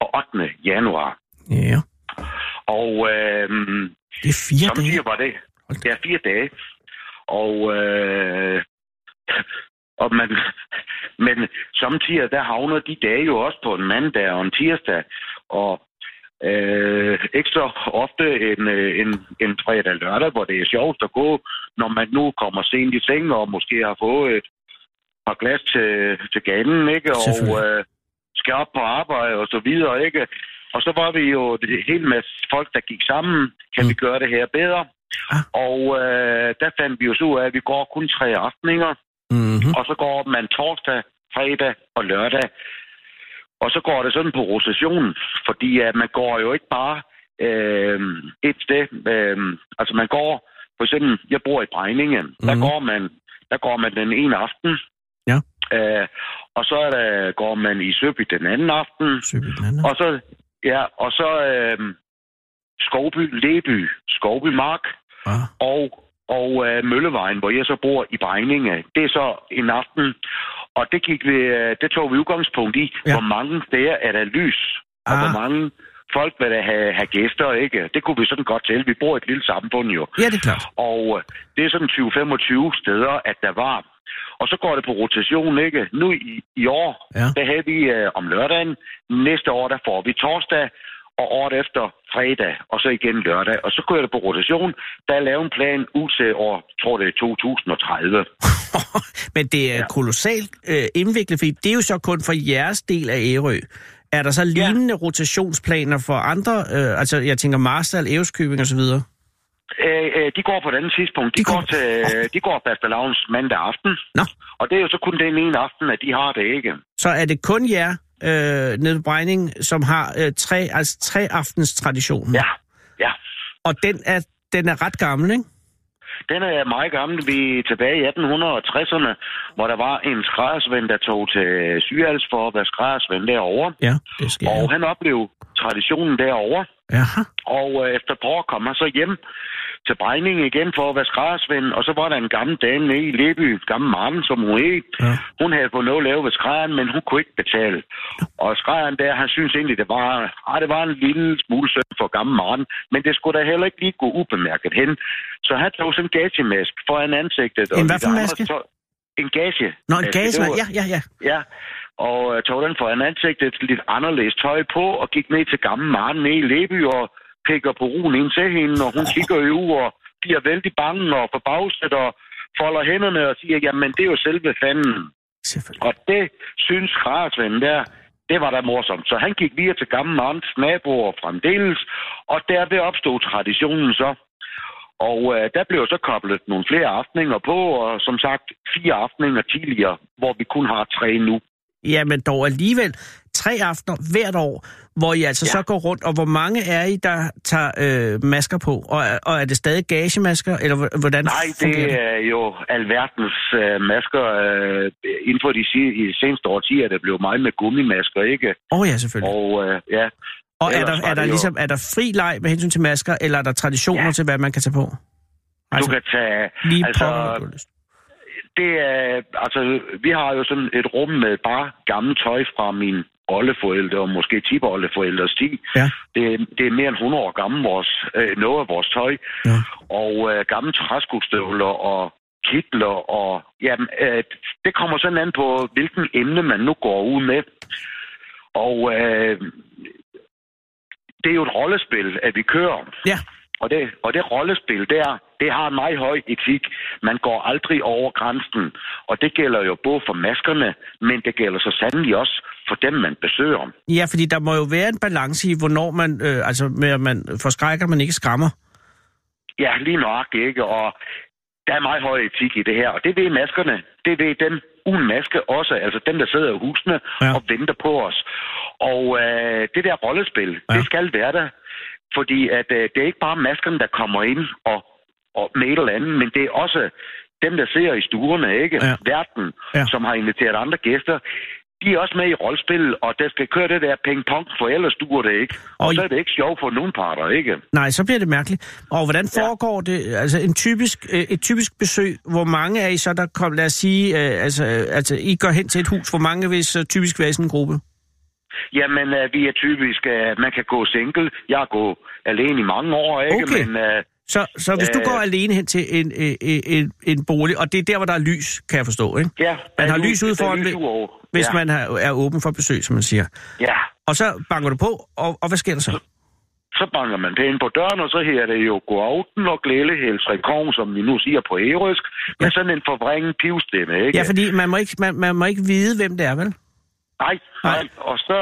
og 8. januar. Ja. Og uh, Det er fire dage. var det, det er fire dage. Og, uh, og man, men samtidig, der havner de dage jo også på en mandag og en tirsdag. Og øh, ikke så ofte en, øh, en, en fredag lørdag, hvor det er sjovt at gå, når man nu kommer sent i seng og måske har fået et par glas til, til ganen, ikke? Og øh, skal op på arbejde og så videre, ikke? Og så var vi jo en hel masse folk, der gik sammen. Kan mm. vi gøre det her bedre? Ah. Og øh, der fandt vi jo så ud af, at vi går kun tre afteninger. Mm-hmm. Og så går man torsdag, fredag og lørdag. Og så går det sådan på rotationen, fordi at man går jo ikke bare øh, et sted. Øh, altså man går, for eksempel, jeg bor i Brejningen, mm. der, går man, der går man den ene aften. Ja. Øh, og så er der, går man i Søby den anden aften. Og så, ja, og så øh, Skovby, Leby, Skovby Mark Ah. og, og øh, Møllevejen, hvor jeg så bor i Brejninge. Det er så en aften, og det, gik vi, øh, det tog vi udgangspunkt i, Ja. hvor mange steder er der lys, og Ah. hvor mange folk vil der have, have gæster, ikke? Det kunne vi sådan godt tælle. Vi bor i et lille samfund jo. Ja, det er klart. Og øh, det er sådan 20-25 steder, at der var. Og så går det på rotation, ikke? Nu i, i år, Ja. der havde vi øh, om lørdagen. Næste år, der får vi torsdag, og året efter fredag, og så igen lørdag. Og så kører det på rotation. Der er lavet en plan ud til år, tror det er 2030. Men det er ja. kolossalt øh, indviklet, fordi det er jo så kun for jeres del af Ærø. Er der så lignende ja. rotationsplaner for andre? Øh, altså, jeg tænker Marstal, Ærøskøbing osv. Øh, øh, de går på et andet tidspunkt. De, De går, går- til, øh, de går fastelavns mandag aften. Nå. Og det er jo så kun den ene aften, at de har det ikke. Så er det kun jer øh, nede Brejning, som har øh, tre, altså tre aftens tradition. Ja, ja. Og den er, den er ret gammel, ikke? Den er meget gammel. Vi er tilbage i 1860'erne, hvor der var en skræddersvend, der tog til Sygehals for at være skræddersvend derovre. Ja, det skal Og han oplevede traditionen derovre. Jaha. Og øh, efter et år kom han så hjem til Brejning igen for at være skræddersvend. Og så var der en gammel dame nede i Leby, gammel Marten, som hun hed. Ja. Hun havde fået noget at lave ved skrædderen, men hun kunne ikke betale. Og skrædderen der, han synes egentlig, det var, ah, det var en lille smule synd for gammel Marten. Men det skulle da heller ikke lige gå ubemærket hen. Så han tog sådan en gagemask foran ansigtet. og En hvad for andre maske? tog- En gage. Nå, en Altså, gas, det var- ja, ja, ja. Ja, og øh, tog den foran ansigtet, lidt anderledes tøj på, og gik ned til gammel Maren nede i Leby og pikker på ruen ind til hende, og hun kigger jo og bliver vældig bange og forbavset og folder hænderne og siger, jamen det er jo selve fanden. Og det synes Krarsven der, det var da morsomt. Så han gik videre til gammel Marens naboer fremdeles, og derved opstod traditionen så. Og øh, der blev så koblet nogle flere afteninger på, og som sagt fire afteninger tidligere, hvor vi kun har tre nu. Ja, men dog alligevel tre aftener hvert år, hvor I altså ja. så går rundt, og hvor mange er I, der tager øh, masker på? Og, er- og er det stadig gagemasker, eller hvor- hvordan Nej, det det? er jo alverdens øh, masker. Øh, inden for de, de seneste årtier er det blevet meget med gummimasker, ikke? Åh oh, ja, selvfølgelig. Og øh, ja, Og er der, er, der ligesom, er der fri leg med hensyn til masker, eller er der traditioner ja. Til, hvad man kan tage på? du kan tage... lige altså, lyst. det er, altså, vi har jo sådan et rum med bare gammelt tøj fra min oldeforældre, og måske tipoldeforældres tid. Ja. Det, det er mere end 100 år gammel, vores, øh, noget af vores tøj. Ja. Og øh, gamle træskostøvler og kitler, og jamen, øh, det kommer sådan an på, hvilken emne man nu går ud med. Og øh, det er jo et rollespil, at vi kører. Ja. Og det, og det rollespil der, det har en meget høj etik. Man går aldrig over grænsen. Og det gælder jo både for maskerne, men det gælder så sandelig også for dem, man besøger. Ja, fordi der må jo være en balance i, hvornår man, øh, altså med at man forskrækker, men ikke skræmmer. Ja, lige nok, ikke? Og der er meget høj etik i det her, og det ved maskerne. Det ved dem uden maske også, altså dem, der sidder i husene Ja. og venter på os. Og øh, det der rollespil, ja. det skal være der. Fordi at, øh, det er ikke bare maskerne, der kommer ind og, og med et eller andet, men det er også dem, der sidder i stuerne, ikke? Ja. Verden, Ja. ja. som har inviteret andre gæster. De er også med i rollespil, og der skal køre det der ping-pong, for ellers duer det ikke. Og, Og så er det ikke sjovt for nogen parter, ikke? Nej, så bliver det mærkeligt. Og hvordan Ja. foregår det, altså en typisk, øh, et typisk besøg, hvor mange er I så, der kom, lad os sige, øh, altså, øh, altså I går hen til et hus, hvor mange vil så typisk være i sådan en gruppe? Jamen, øh, vi er typisk, øh, man kan gå single. Jeg har gået alene i mange år, ikke? Okay. Men øh, Så, så hvis du Øh. går alene hen til en, en, en, en bolig, og det er der, hvor der er lys, kan jeg forstå, ikke? ja... Man har lys ude foran, lys. Hvis ja. man er, er åben for besøg, som man siger. Ja, Og så banker du på, og, og hvad sker der så? så banker man pænt på døren, og så her det jo god aften og glædehels rekon, som vi nu siger på ærøsk, med sådan en forvrænget pivstemme, ikke? Ja, fordi man må ikke, man, man må ikke vide, hvem det er, vel? Nej, Nej. Og så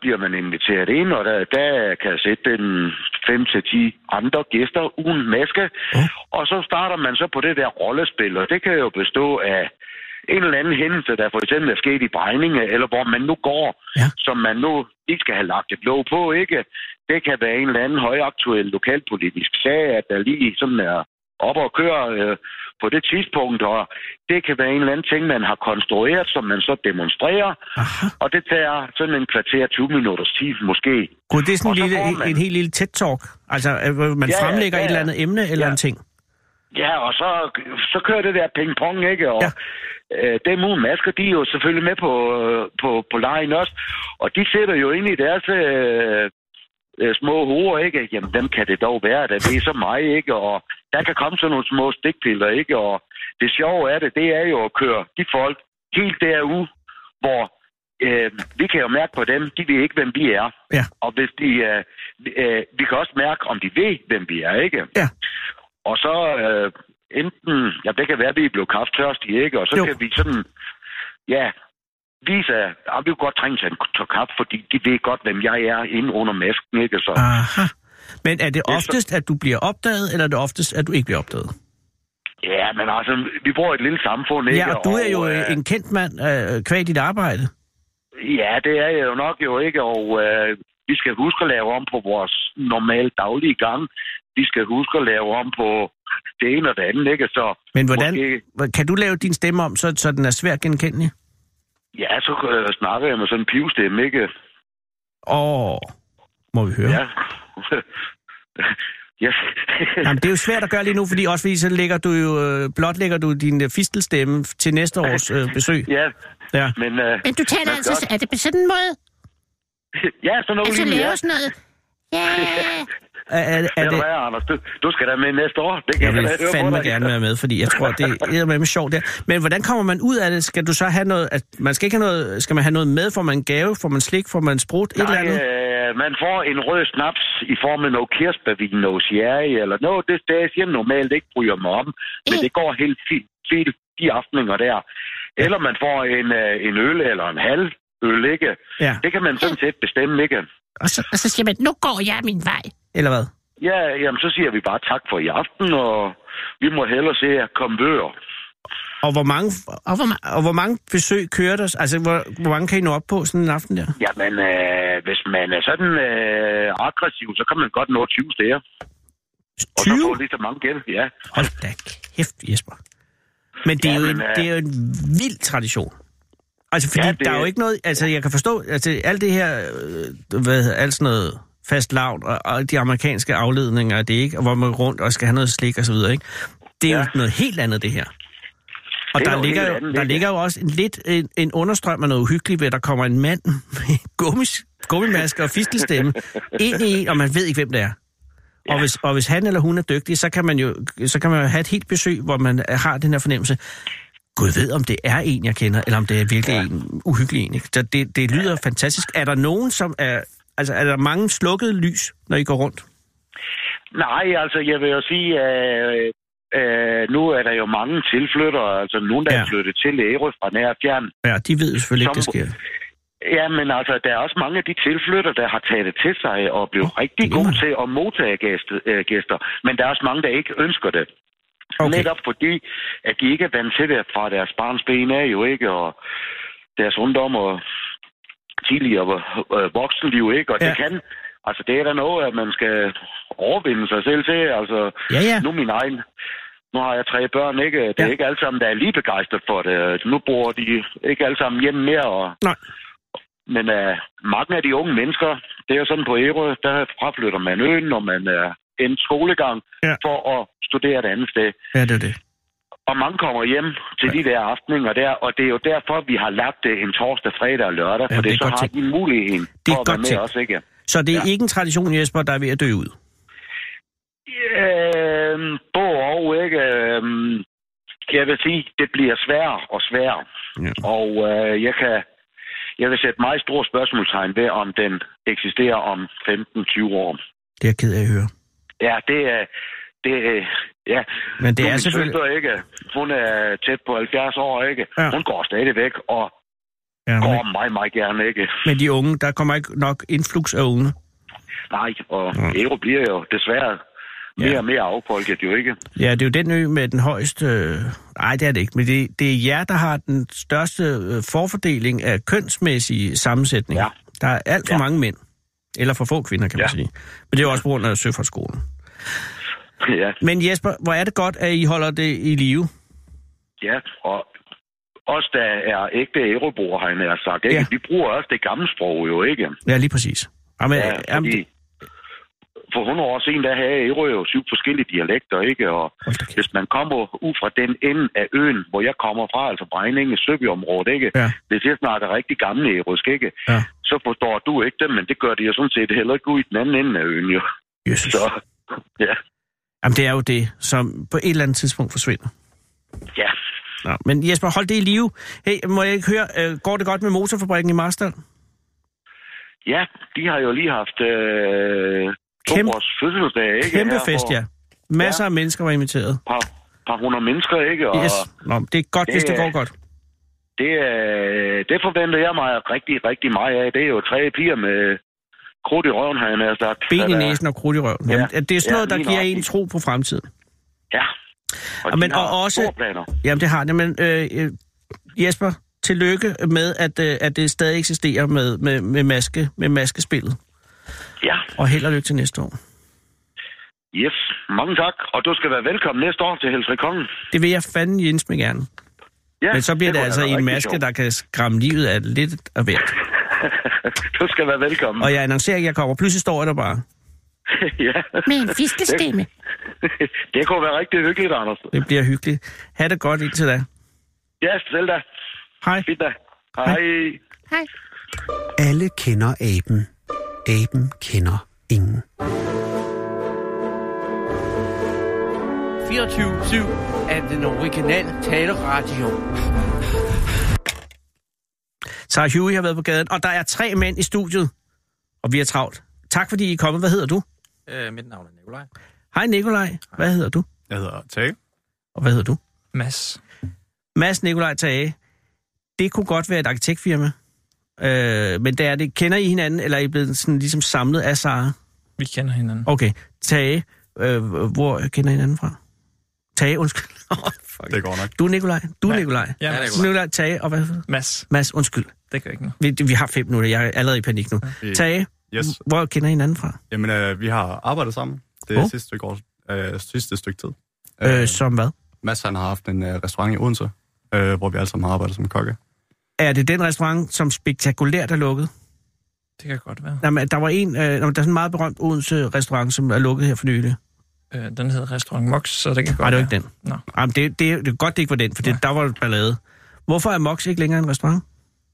bliver man inviteret ind, og der, der kan sætte en 5-10 andre gæster uden maske. Oh. Og så starter man så på det der rollespil, og det kan jo bestå af en eller anden hændelse, der for eksempel er sket i Brejninge, eller hvor man nu går, Ja. som man nu ikke skal have lagt et låg på, ikke? Det kan være en eller anden højaktuel lokalpolitisk sag, at der lige sådan er op og køre øh, på det tidspunkt, og det kan være en eller anden ting, man har konstrueret, som man så demonstrerer, Aha. og det tager sådan en kvarter 20 minutters tid måske. Gud, det er sådan en, man- en helt lille TED-talk. Altså, øh, man Ja, ja, fremlægger ja, et eller ja. andet emne eller Ja. en ting. Ja, og så, så kører det der ping-pong, ikke? Og Ja. ja. øh, dem uden masker, de er jo selvfølgelig med på, øh, på, på lejen også. Og de sætter jo ind i deres øh, øh, små hoveder, ikke? Jamen, dem kan det dog være, det er så mig, ikke? Og der kan komme sådan nogle små stikpiller, ikke? Og det sjove er det, det er jo at køre de folk helt derude, hvor øh, vi kan jo mærke på dem, de ved ikke, hvem vi er. Ja. Og hvis de, øh, øh, vi kan også mærke, om de ved, hvem vi er, ikke? Ja. Og så øh, enten, ja, det kan være, at vi er blevet krafttørstige, ikke? Og så jo. kan vi sådan, ja, vise, at vi godt trænge til en tår kaffe, fordi de ved godt, hvem jeg er inde under masken, ikke? Så, Aha. Men er det oftest, at du bliver opdaget, eller er det oftest, at du ikke bliver opdaget? ja, men altså, vi bor i et lille samfund, ikke? Ja, og du er jo øh, øh, en kendt mand øh, kvæg dit arbejde. Ja, det er jeg jo nok jo ikke, og øh, vi skal huske at lave om på vores normale daglige gang. Vi skal huske at lave om på det ene og det andet, ikke? Så Men hvordan, Måske, kan du lave din stemme om, så, så den er svært genkendelig? Ja, så øh, snakker jeg med sådan en pivstemme, ikke? Åh, må vi høre. Ja. yes. Jamen, det er jo svært at gøre lige nu, fordi også fordi så lægger du jo, øh, blot lægger du din øh, fistelstemme til næste års øh, besøg. ja, Ja. men... Øh, Men du taler altså, godt. er det på sådan en måde? ja, så noget Altså lige lave sådan noget? Ja, Er, er, er det, du hvad, Anders? Du, du skal da med næste år. Det kan jeg vil på fandme dig. gerne være med, fordi jeg tror, det er med sjovt der. Men hvordan kommer man ud af det? Skal du så have noget, at man skal ikke have noget, skal man have noget med? Får man en gave? Får man slik? Får man sprut? Et eller Nej, andet? øh, man får en rød snaps i form af noget kirsebærvin, noget sherry, eller noget, det, det jeg normalt ikke bryder mig om, men det går helt fint, fint de afteninger der. Eller man får en, øh, en øl eller en halv øl, ikke? Ja. Det kan man sådan set bestemme, ikke? og så, og så siger man, nu går jeg min vej. Eller hvad? Ja, jamen så siger vi bare tak for i aften, og vi må hellere se at komme bøger. Og hvor mange, og hvor, og hvor mange besøg kører der? Altså, hvor, hvor mange kan I nå op på sådan en aften der? Jamen, øh, hvis man er sådan øh, aggressiv, så kan man godt nå 20 steder. Og så 20? få lige så mange gæld, ja. Hold da kæft, Jesper. Men det er, jo, Jamen, en, øh, det er jo en vild tradition. Altså, fordi Ja, ja, det- der er jo ikke noget... Altså, jeg kan forstå... Altså, alt det her... Øh, hvad alt sådan noget fast lavt, og, og de amerikanske afledninger, det er ikke, og hvor man rundt og skal have noget slik og så videre, ikke? Det er ja. jo noget helt andet, det her. Og Det er der ligger, jo, andet, der ligger jo også en, lidt en, en understrøm af noget uhyggeligt ved, at der kommer en mand med gummis, gummimaske og fistelstemme ind i en, og man ved ikke, hvem det er. Og, hvis, og hvis han eller hun er dygtig, så kan man jo så kan man jo have et helt besøg, hvor man har den her fornemmelse. Gud ved, om det er en, jeg kender, eller om det er virkelig ja. en uhyggelig en. Ikke? Så det, det lyder fantastisk. Er der nogen, som er... Altså, er der mange slukkede lys, når I går rundt? Nej, altså, jeg vil jo sige, øh, øh, nu er der jo mange tilflyttere, altså nogen, der ja. Ja. er flyttet til Ærø fra nær fjern. Ja, de ved jo selvfølgelig ikke, det Som- sker. Ja, men altså, der er også mange af de tilflyttere, der har taget det til sig og blevet rigtig det er gode til at modtage gæste, øh, gæster. Men der er også mange, der ikke ønsker det. Okay. Netop fordi, at de ikke er vant til det fra deres barns ben af jo ikke, og deres ungdom og tidligere øh, voksenliv ikke, og ja. Det kan, altså det er der noget, at man skal overvinde sig selv til, altså Ja, ja. nu min egen, nu har jeg tre børn, ikke, det er Ja. ikke alle sammen, der er lige begejstret for det, nu bor de ikke alle sammen hjemme mere, og Nej. men uh, mange af de unge mennesker, det er jo sådan på Ærø, der fraflytter man øen, når man er en skolegang Ja. for at studere et andet sted. Ja, det er det. Og mange kommer hjem til de der afteninger der, og det er jo derfor, vi har lagt det en torsdag, fredag og lørdag, Ja, for det det så har tænkt. de muligheden Det er for at være med tænkt. os, ikke? Så det er Ja. ja. ikke en tradition, Jesper, der er ved at dø ud? Øhm, både og, ikke? Øhm, jeg vil sige, det bliver sværere og sværere. Ja. Og øh, jeg kan jeg vil sætte meget store spørgsmålstegn ved, om den eksisterer om 15-20 år. Det er jeg ked af at høre. Ja, det er... Det, er- ja. Men det Nu er selvfølgelig... Søster, ikke? Hun er tæt på 70 år, ikke? Ja. Hun går stadig væk, og Ja, går men, meget, meget gerne, ikke? men de unge, der kommer ikke nok influx af unge. Nej, og Ja. Ero bliver jo desværre mere Ja. og mere affolket, jo ikke? Ja, det er jo den ø med den højeste... øh, Nej, det er det ikke, men det, det er jer, der har den største øh, forfordeling af kønsmæssig sammensætning. Ja. Der er alt for Ja. mange mænd. Eller for få kvinder, kan man Ja. sige. Men det er jo også på grund af Søfartsskolen. Ja, Men Jesper, hvor er det godt, at I holder det i live? ja, og os, der er ægte æroboer, har jeg nær sagt, ikke? Ja. Vi bruger også det gamle sprog, jo ikke? Ja, lige præcis. Jamen, Ja, jamen, fordi for 100 år siden, der havde Ærø jo syv forskellige dialekter, ikke? Og kæft. hvis man kommer ud fra den ende af øen, hvor jeg kommer fra, altså Brejninge, Søbyområdet, ikke? Ja. Hvis jeg snakker rigtig gamle ærøsk, ikke? Ja. Så forstår du ikke det, men det gør de jo sådan set heller ikke ud i den anden ende af øen, jo. Jesus. Så, ja. Jamen, det er jo det, som på et eller andet tidspunkt forsvinder. Ja. Nå, men Jesper, hold det i live. Hey, må jeg ikke høre, øh, går det godt med motorfabrikken i Marstal? Ja, de har jo lige haft øh, to Kæmpe- års fødselsdag, ikke? Kæmpe Her fest, ja. Masser ja. af mennesker var inviteret. Par, par hundrede mennesker, ikke? Og Yes. Nå, det er godt, Det hvis det går godt. Det, øh, det forventer jeg mig rigtig, rigtig meget af. Det er jo tre piger med krudt i røven, har jeg nær sagt. Ben i der- næsen og krudt i røven. Jamen, Ja. det er sådan Ja, noget, der giver en tro på fremtiden. Ja. Og, Ja, de men- har og også-. Jamen, det har det, men øh, øh, Jesper, tillykke med, at, øh, at det stadig eksisterer med, med, med, maske, med maskespillet. Ja, Og held og lykke til næste år. yes. Mange tak. Og du skal være velkommen næste år til Helsingør Kongen. Det vil jeg fandme Jens med gerne. Ja, Men så bliver det, kunne altså en maske, sjovt. der kan skræmme livet af lidt af hvert. du skal være velkommen. Og jeg annoncerer ikke, at jeg kommer. Pludselig står jeg der bare. ja. Med en fiskestemme. det kunne være rigtig hyggeligt, Anders. Det bliver hyggeligt. Ha' det godt indtil da. Ja, selv da. Hej. Fint da. Hej. Hej. Alle kender aben. Aben kender ingen. 24-7 af den originale taleradio. Sarah Huey har været på gaden, og der er tre mænd i studiet, og vi er travlt. Tak fordi I er kommet. Hvad hedder du? Øh, mit navn er Nikolaj. Hej Nikolaj. Hvad hedder du? Jeg hedder Tage. Og hvad hedder du? Mads. Mads Nikolaj Tage. Det kunne godt være et arkitektfirma. Øh, men det er det. Kender I hinanden, eller er I blevet sådan ligesom samlet af Sara? Vi kender hinanden. Okay. Tage, øh, hvor kender I hinanden fra? Tage, undskyld. Oh, fuck. Det går nok. Du er Nikolaj. Du er Ja. Nikolaj. Ja, Nikolaj. Nikolaj. Nikolaj, Tage og hvad? Mads, Mads, undskyld. det gør ikke noget. Vi, vi har fem minutter. Jeg er allerede i panik nu. Vi- Tage, Yes. hvor kender I hinanden fra? Jamen, øh, vi har arbejdet sammen det Oh. sidste, stykke år, øh, sidste stykke tid. Øh, som hvad? Mads han har haft en øh, restaurant i Odense, øh, hvor vi alle sammen har arbejdet som kokke. Er det den restaurant, som spektakulært er lukket? Det kan godt være. Jamen, der var en, øh, der er sådan en meget berømt Odense-restaurant, som er lukket her for nylig. Øh, den hedder Restaurant Mox, så det kan godt Nej, det var ikke den. Nå. Jamen, det, det, det er godt, det ikke var den, for det, der var ballade. Hvorfor er Mox ikke længere en restaurant?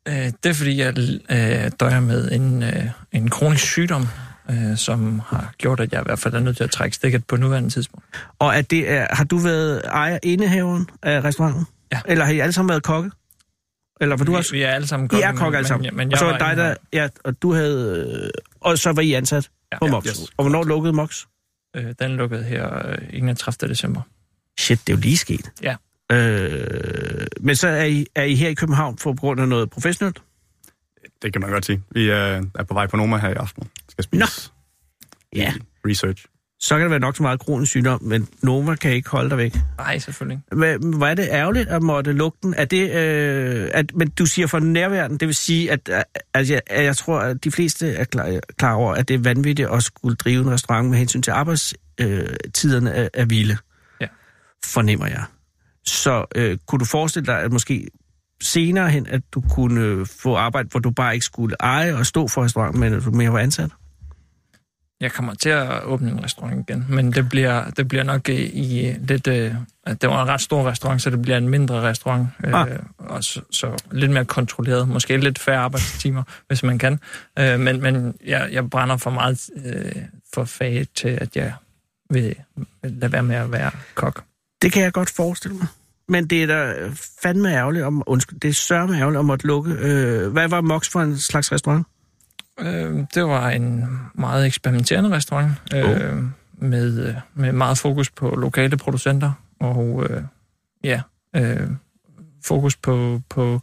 Øh, det er, fordi jeg øh, døjer med en, øh, en kronisk sygdom, øh, som har gjort, at jeg i hvert fald er nødt til at trække stikket på nuværende tidspunkt. Og er det, er, har du været ejer indehaveren af restauranten? Ja. Eller har I alle sammen været kokke? Eller var du vi, også? vi er alle sammen I er kokke alle sammen. Men, men og jeg så var var dig, der, ja, og du havde, øh, og så var I ansat Ja. på Ja, Mox. yes. Og hvornår lukkede Mox? Øh, den lukkede her øh, 31. december. Shit, det er jo lige sket. Ja. Øh, men så er I, er I her i København for på grund af noget professionelt? Det kan man godt sige. Vi øh, er på vej på Noma her i aften. Skal spise Nå. Ja. research. Så kan det være nok så meget kronisk sygdom, men Nova kan ikke holde dig væk. Nej, selvfølgelig hvor er det ærgerligt at måtte lukke den? Er det, øh, at, men du siger for nærværende, det vil sige, at, at, at, jeg, at jeg tror, at de fleste er klar, klar over, at det er vanvittigt at skulle drive en restaurant med hensyn til arbejdstiderne af, af vilde. Ja. Fornemmer jeg. Så øh, kunne du forestille dig, at måske senere hen, at du kunne øh, få arbejde, hvor du bare ikke skulle eje og stå for restauranten, men at du mere var ansat? Jeg kommer til at åbne en restaurant igen, men det bliver, det bliver nok i, i lidt... Øh, det var en ret stor restaurant, så det bliver en mindre restaurant. Øh, Ah. og så, så lidt mere kontrolleret. Måske lidt færre arbejdstimer, hvis man kan. Øh, men men jeg, jeg brænder for meget øh, for faget til, at jeg vil, vil lade være med at være kok. Det kan jeg godt forestille mig. Men det er da fandme ærgerligt, om, undskyld, det er sørme ærgerligt om at lukke. Øh, hvad var Mox for en slags restaurant? Øh, det var en meget eksperimenterende restaurant, øh, med, øh, med meget fokus på lokale producenter, og øh, ja, øh, fokus på, på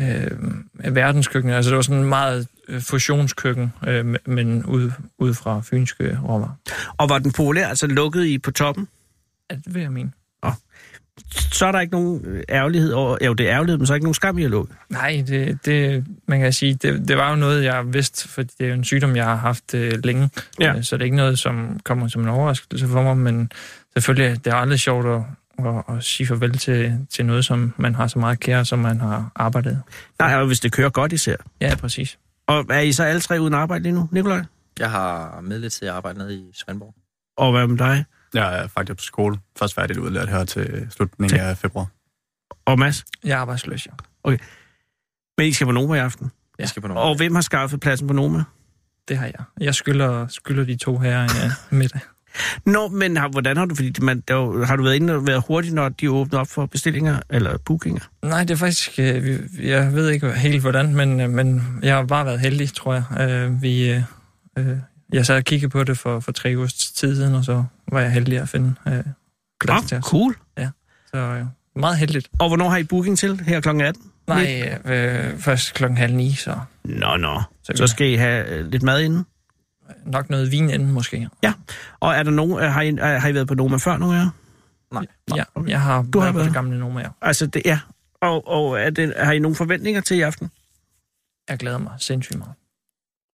øh, verdenskøkken. Altså det var sådan en meget øh, fusionskøkken, øh, men ud, ud fra fynske råvarer. Og var den populær, altså lukket i på toppen? Ja, det vil jeg mene. Så er der ikke nogen øh, ærgerlighed over... Jo, det er ærgerlighed, men så er ikke nogen skam i at lukke. Nej, det, det, man kan sige, det, det var jo noget, jeg vidste, for det er jo en sygdom, jeg har haft øh, længe. Ja. Øh, Så det er ikke noget, som kommer som en overraskelse for mig, men selvfølgelig, det er aldrig sjovt at, at, at sige farvel til, til noget, som man har så meget kære, som man har arbejdet. Nej, og hvis det kører godt især. Ja, præcis. Og er I så alle tre uden arbejde lige nu, Nikolaj? Jeg har midlertidigt arbejde nede i Svendborg. Og hvad med dig? Jeg er faktisk på skole. Først færdigt udlært her til slutningen af februar. Og Mads? Jeg er arbejdsløs, ja. Men I skal på Noma i aften. Jeg skal på nogle... Og hvem har skaffet pladsen på Noma? Det har jeg. Jeg skylder, skylder de to her en uh, middag. Nå, men har, hvordan har du... Fordi man, der, er har du været inde og været hurtigt, når de åbner op for bestillinger eller bookinger? Nej, det er faktisk... Øh, jeg ved ikke helt hvordan, men, øh, men jeg har bare været heldig, tror jeg. Øh, vi, øh, øh, jeg og kiggede på det for, for tre ugers tid siden, og så var jeg heldig at finde øh, plads til Ah, os. cool. Så øh, meget heldigt. Og hvornår har I booking til? Her kl. 18? Nej, øh, først klokken halv ni, så Nå, nå. Så Så skal I have øh, lidt mad inden? nok noget vin inden måske. Og er der nogen, øh, har, I, øh, har I været på Noma før, nogen af jer? Nej. Ja, jeg har Du har været på det gamle nummer, ja. Altså, det, ja. Og, og er det, har I nogle forventninger til i aften? Jeg glæder mig sindssygt meget.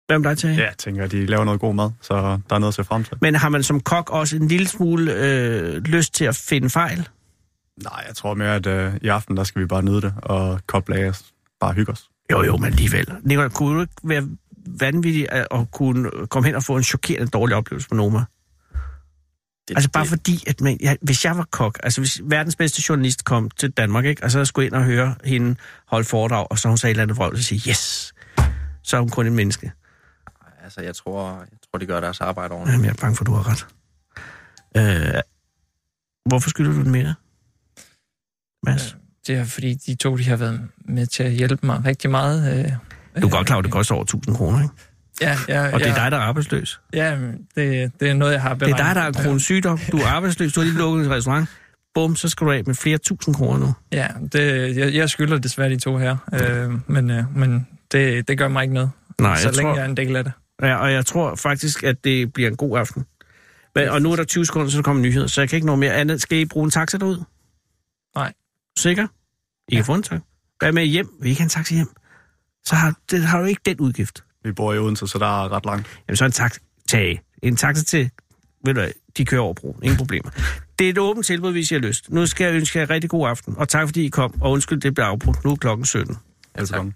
Hvem dig til? Ja, jeg tænker, at de laver noget god mad, så der er noget at se frem til. Men har man som kok også en lille smule øh, lyst til at finde fejl? Nej, jeg tror mere, at øh, i aften, der skal vi bare nyde det og koble af os. Bare hygge os. Jo, jo, men alligevel. Nicolai, kunne du ikke være vanvittig at, at kunne komme hen og få en chokerende dårlig oplevelse på Noma? Det, Altså bare det, fordi, at man, ja, hvis jeg var kok, altså hvis verdens bedste journalist kom til Danmark, ikke, og så skulle ind og høre hende holde foredrag, og så hun sagde et eller andet vrøvl, så sige, yes, så er hun kun et menneske. Altså, jeg tror, jeg tror, de gør deres arbejde ordentligt. Jamen, jeg er bange for, at du har ret. Øh, hvorfor skylder du den mere? Mads? Det er fordi, de to de har været med til at hjælpe mig rigtig meget. Øh, Du er godt klar, at det koster over 1000 kroner, ikke? Ja, ja, Og det er ja, dig, der er arbejdsløs. Ja, det, det er noget, jeg har Det beregnet. er dig, der er kronisk sygdom. Du er arbejdsløs. Du har lige lukket en restaurant. Bum, så skal du af med flere tusind kroner nu. Ja, det, jeg, jeg skylder desværre de to her, øh, men, øh, men det, det gør mig ikke noget, Nej, så jeg længe tror, jeg er en del af det. Ja, og jeg tror faktisk, at det bliver en god aften. Men, og nu er der 20 sekunder, så der kommer nyheder, så jeg kan ikke nå mere andet. Skal I bruge en taxa derud? Nej. Sikker? I kan få en taxa. Hvad med hjem? Vil I ikke have en taxa hjem? Så har, det, har du ikke den udgift. Vi bor i Odense, så der er ret langt. Jamen, så en taxa. Tag. En taxa til, ved du hvad, de kører over broen. Ingen problemer. Det er et åbent tilbud, hvis I har lyst. Nu skal jeg ønske jer en rigtig god aften, og tak fordi I kom, og undskyld, det blev afbrudt. Nu er klokken 17. Velkommen.